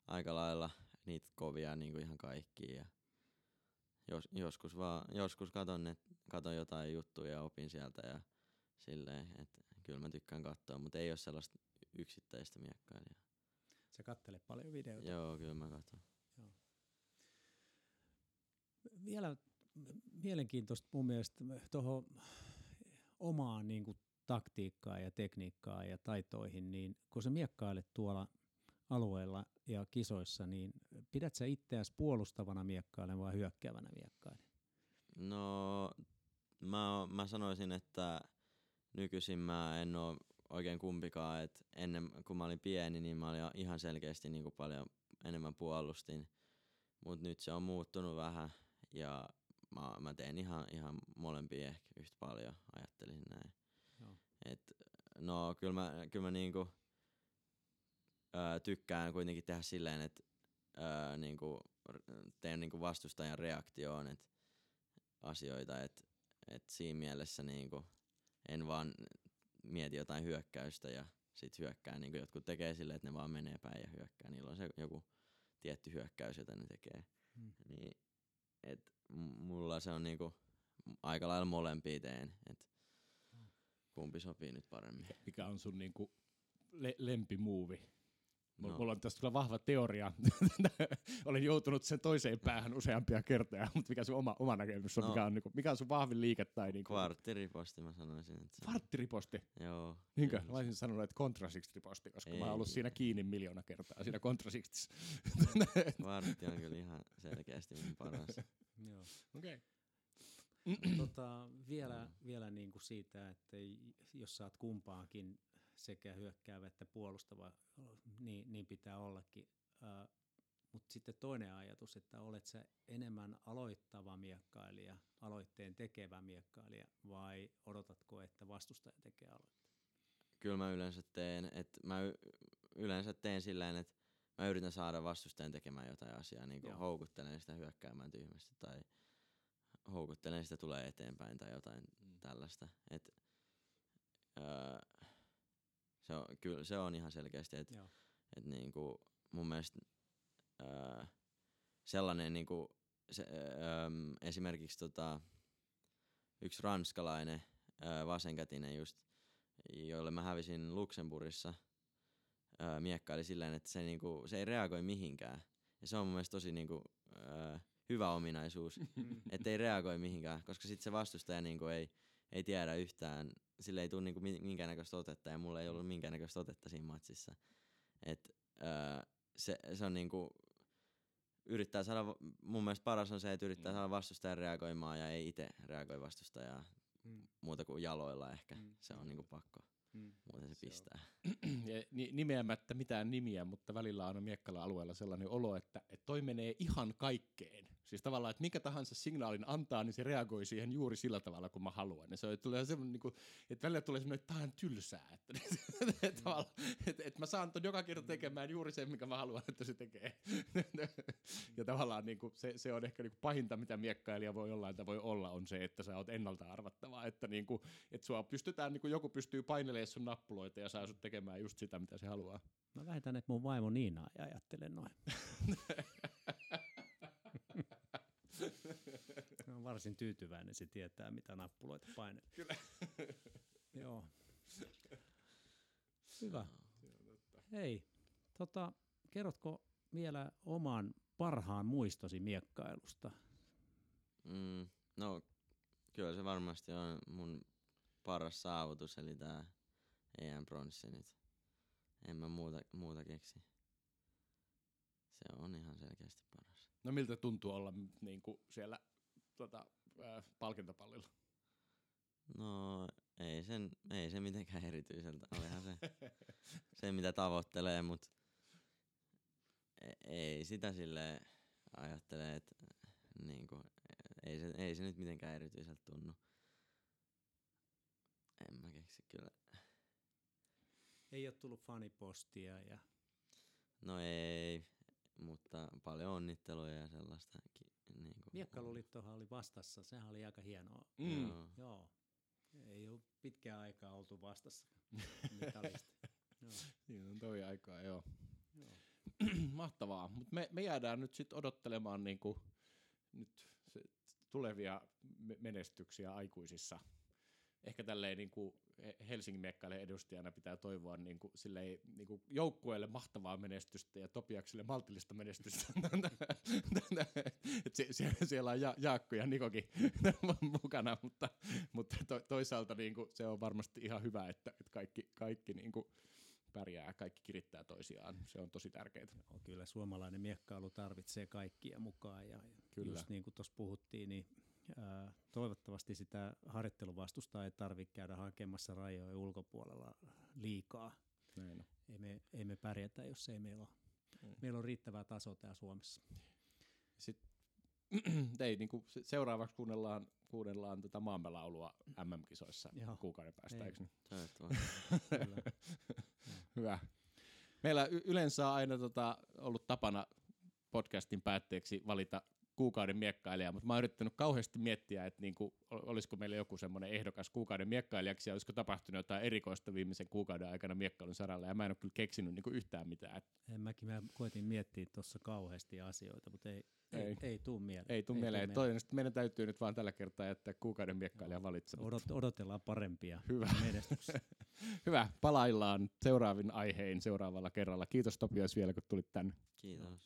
aika lailla niitä kovia niin kuin ihan kaikkia. Ja jos, joskus, vaan, joskus katon, et, katon jotain juttuja ja opin sieltä ja silleen, että kyllä mä tykkään katsoa, mutta ei ole sellaista yksittäistä miekkailijaa. Sä kattelet paljon videoita. Joo, kyllä mä katson. Joo. Vielä mielenkiintoista mun mielestä tuohon omaan niin kuin, taktiikkaan ja tekniikkaan ja taitoihin, niin kun sä miekkailet tuolla alueella ja kisoissa, niin pidät sä itseäsi puolustavana miekkailijana vai hyökkäävänä miekkailijana? No, mä, mä sanoisin, että nykyisin mä en oo oikein kumpikaan, että ennen kun mä olin pieni, niin mä olin ihan selkeästi niin kuin paljon enemmän puolustin, mutta nyt se on muuttunut vähän ja mä, mä teen ihan, ihan molempia ehkä yhtä paljon, ajattelin näin. Joo. Et, no kyllä mä, kyllä mä niinku, ö, tykkään kuitenkin tehdä silleen, että ö, niinku, teen niinku vastustajan reaktioon et asioita, että et siinä mielessä niinku, en vaan mieti jotain hyökkäystä ja sit hyökkää, niinku jotkut tekee silleen, että ne vaan menee päin ja hyökkää. Niillä on se joku tietty hyökkäys, jota ne tekee. Mm. Niin, et mulla se on niinku aika lailla molempia teen, et kumpi sopii nyt paremmin. Mikä on sun niinku le- lempimuovi? No. No. Mulla on tästä kyllä vahva teoria. [LAUGHS] Olen joutunut sen toiseen päähän useampia kertoja, [LAUGHS] mutta mikä sun oma, oma näkemys on? No. Mikä, on niinku, mikä on sun vahvin liike? Tai niinku, Kvarttiriposti mä sanoisin, että se, Kvarttiriposti. joo. Niinkö? kyllä Mä olisin sanonut, että kontrasiksriposti, koska Ei mä oon ollut siinä kiinni miljoona kertaa, siinä kontrasikstis. se- [LAUGHS] Kvartti on kyllä ihan selkeästi mun paras. Joo. Okei. tota, vielä, vielä niin kuin siitä, että jos saat kumpaankin sekä hyökkäävä että puolustava, niin, niin pitää ollakin. Mutta sitten toinen ajatus, että olet sä enemmän aloittava miekkailija, aloitteen tekevä miekkailija, vai odotatko, että vastustaja tekee aloitteen? Kyllä mä yleensä teen, että mä yleensä teen silleen, että mä yritän saada vastustajan tekemään jotain asiaa, niin kuin Joo. houkuttelen sitä hyökkäämään tyhmästi tai houkuttelen sitä tulee eteenpäin tai jotain Mm. tällaista. Et, öö, se on, kyllä se on ihan selkeästi, että et niinku, mun mielestä öö, sellainen niinku, se, öö, esimerkiksi tota, yksi ranskalainen öö, vasenkätinen just, jolle mä hävisin Luxemburgissa, öö, miekkaili silleen, että se, niinku, se ei reagoi mihinkään. Ja se on mun mielestä tosi niinku, öö, hyvä ominaisuus, [LAUGHS] että ei reagoi mihinkään, koska sitten se vastustaja niinku ei, ei tiedä yhtään, sille ei tule niinku mi- minkäännäköistä otetta ja mulla ei ollut minkäännäköistä otetta siinä matsissa. Et, öö, se, se on niinku, yrittää saada, mun mielestä paras on se, että yrittää Mm. saada vastustajan reagoimaan ja ei itse reagoi vastustajaa Mm. muuta kuin jaloilla ehkä. Mm. Se on niinku pakko, Mm. muuten se Se pistää. [CLEARS THROAT] Ja ni- nimeämättä mitään nimiä, mutta välillä on Miekkala alueella sellainen olo, että, että toi menee ihan kaikkeen. Siis tavallaan, että minkä tahansa signaalin antaa, niin se reagoi siihen juuri sillä tavalla, kun mä haluan. Ja se tulee semmoinen, niin kuin, että välillä tulee semmoinen, että tää on tylsää. Että, [LAUGHS] että, tavallaan, että, että mä saan ton joka kerta tekemään juuri sen, mikä mä haluan, että se tekee. ja tavallaan niin kuin, se, se on ehkä niin kuin pahinta, mitä miekkailija voi olla, että voi olla, on se, että sä oot ennalta arvattava. Että, niin kuin, että sua pystytään, niin kuin joku pystyy painelemaan sun nappuloita ja saa sut tekemään just sitä, mitä se haluaa. Mä väitän, että mun vaimo Niina ei ajattele noin. [LAUGHS] Mä on varsin tyytyväinen, se tietää mitä nappuloita painet. Kyllä. [LAUGHS] Joo. Hyvä. Hei, tota, kerrotko vielä oman parhaan muistosi miekkailusta? Mm, no, kyllä se varmasti on mun paras saavutus, eli tää EM-pronssi nyt. En mä muuta, muuta keksi. Se on ihan selkeästi paras. No miltä tuntuu olla niin kuin siellä tota, äh, palkintopallilla? No, ei, sen, ei se mitenkään erityiseltä. Olihan se, se mitä tavoittelee, mut e- ei sitä sille ajattele, että niinku, ei, se, ei se nyt mitenkään erityiseltä tunnu. En mä keksi kyllä. Ei ole tullut fanipostia ja No ei, mutta paljon onnitteluja ja sellaista. Ki, niinku, Miekkailuliittohan oli vastassa, sehän oli aika hienoa. Mm. Joo. Joo, ei ole pitkään aikaa oltu vastassa mitalista. [LAUGHS] Joo. Niin on toi aikaa, joo. Joo. [CLEARS THROAT] Mahtavaa. Mutta me, me jäädään nyt sitten odottelemaan niinku, nyt se, tulevia me- menestyksiä aikuisissa. Ehkä tälleen niinku He- Helsingin Mekkaille edustajana pitää toivoa niinku, silleen, niinku joukkueelle mahtavaa menestystä ja Topiakselle maltillista menestystä. [LAUGHS] Se, se, siellä on ja, Jaakko ja Nikokin [LAUGHS] mukana, mutta, mutta to, toisaalta niinku, se on varmasti ihan hyvä, että, että kaikki, kaikki niinku, pärjää ja kaikki kirittää toisiaan. Se on tosi tärkeää. No, kyllä suomalainen miekkailu tarvitsee kaikkia mukaan ja Kyllä. just niin kuin tuossa puhuttiin, niin ää, toivottavasti sitä harjoitteluvastusta ei tarvitse käydä hakemassa rajoja ulkopuolella liikaa. Näin. Ei me, ei me pärjätä, jos ei meillä ole, Mm. meillä on riittävää tasoa täällä Suomessa. Sitten ei, niin kuin seuraavaksi kuunnellaan, kuunnellaan tätä maamme laulua MM-kisoissa Joo. kuukauden päästä, Ei. eikö niin? [LAUGHS] Hyvä. Meillä y- yleensä on aina tota, ollut tapana podcastin päätteeksi valita kuukauden miekkailija, mutta mä oon yrittänyt kauheasti miettiä, että niinku, ol- olisiko meillä joku semmoinen ehdokas kuukauden miekkailijaksi ja olisiko tapahtunut jotain erikoista viimeisen kuukauden aikana miekkailun saralla ja mä en ole kyllä keksinyt niinku yhtään mitään. En mäkin mä koitin miettiä tuossa kauheasti asioita, mutta ei, ei, Ei. ei, ei tuu mieleen. ei tule mieleen. Toinen, sitten meidän täytyy nyt vaan tällä kertaa jättää kuukauden miekkailija valitsematta. Odot, odotellaan parempia Hyvä. menestyksiä. [LAUGHS] Hyvä, palaillaan seuraavin aihein seuraavalla kerralla. Kiitos Topias vielä, kun tulit tänne. Kiitos.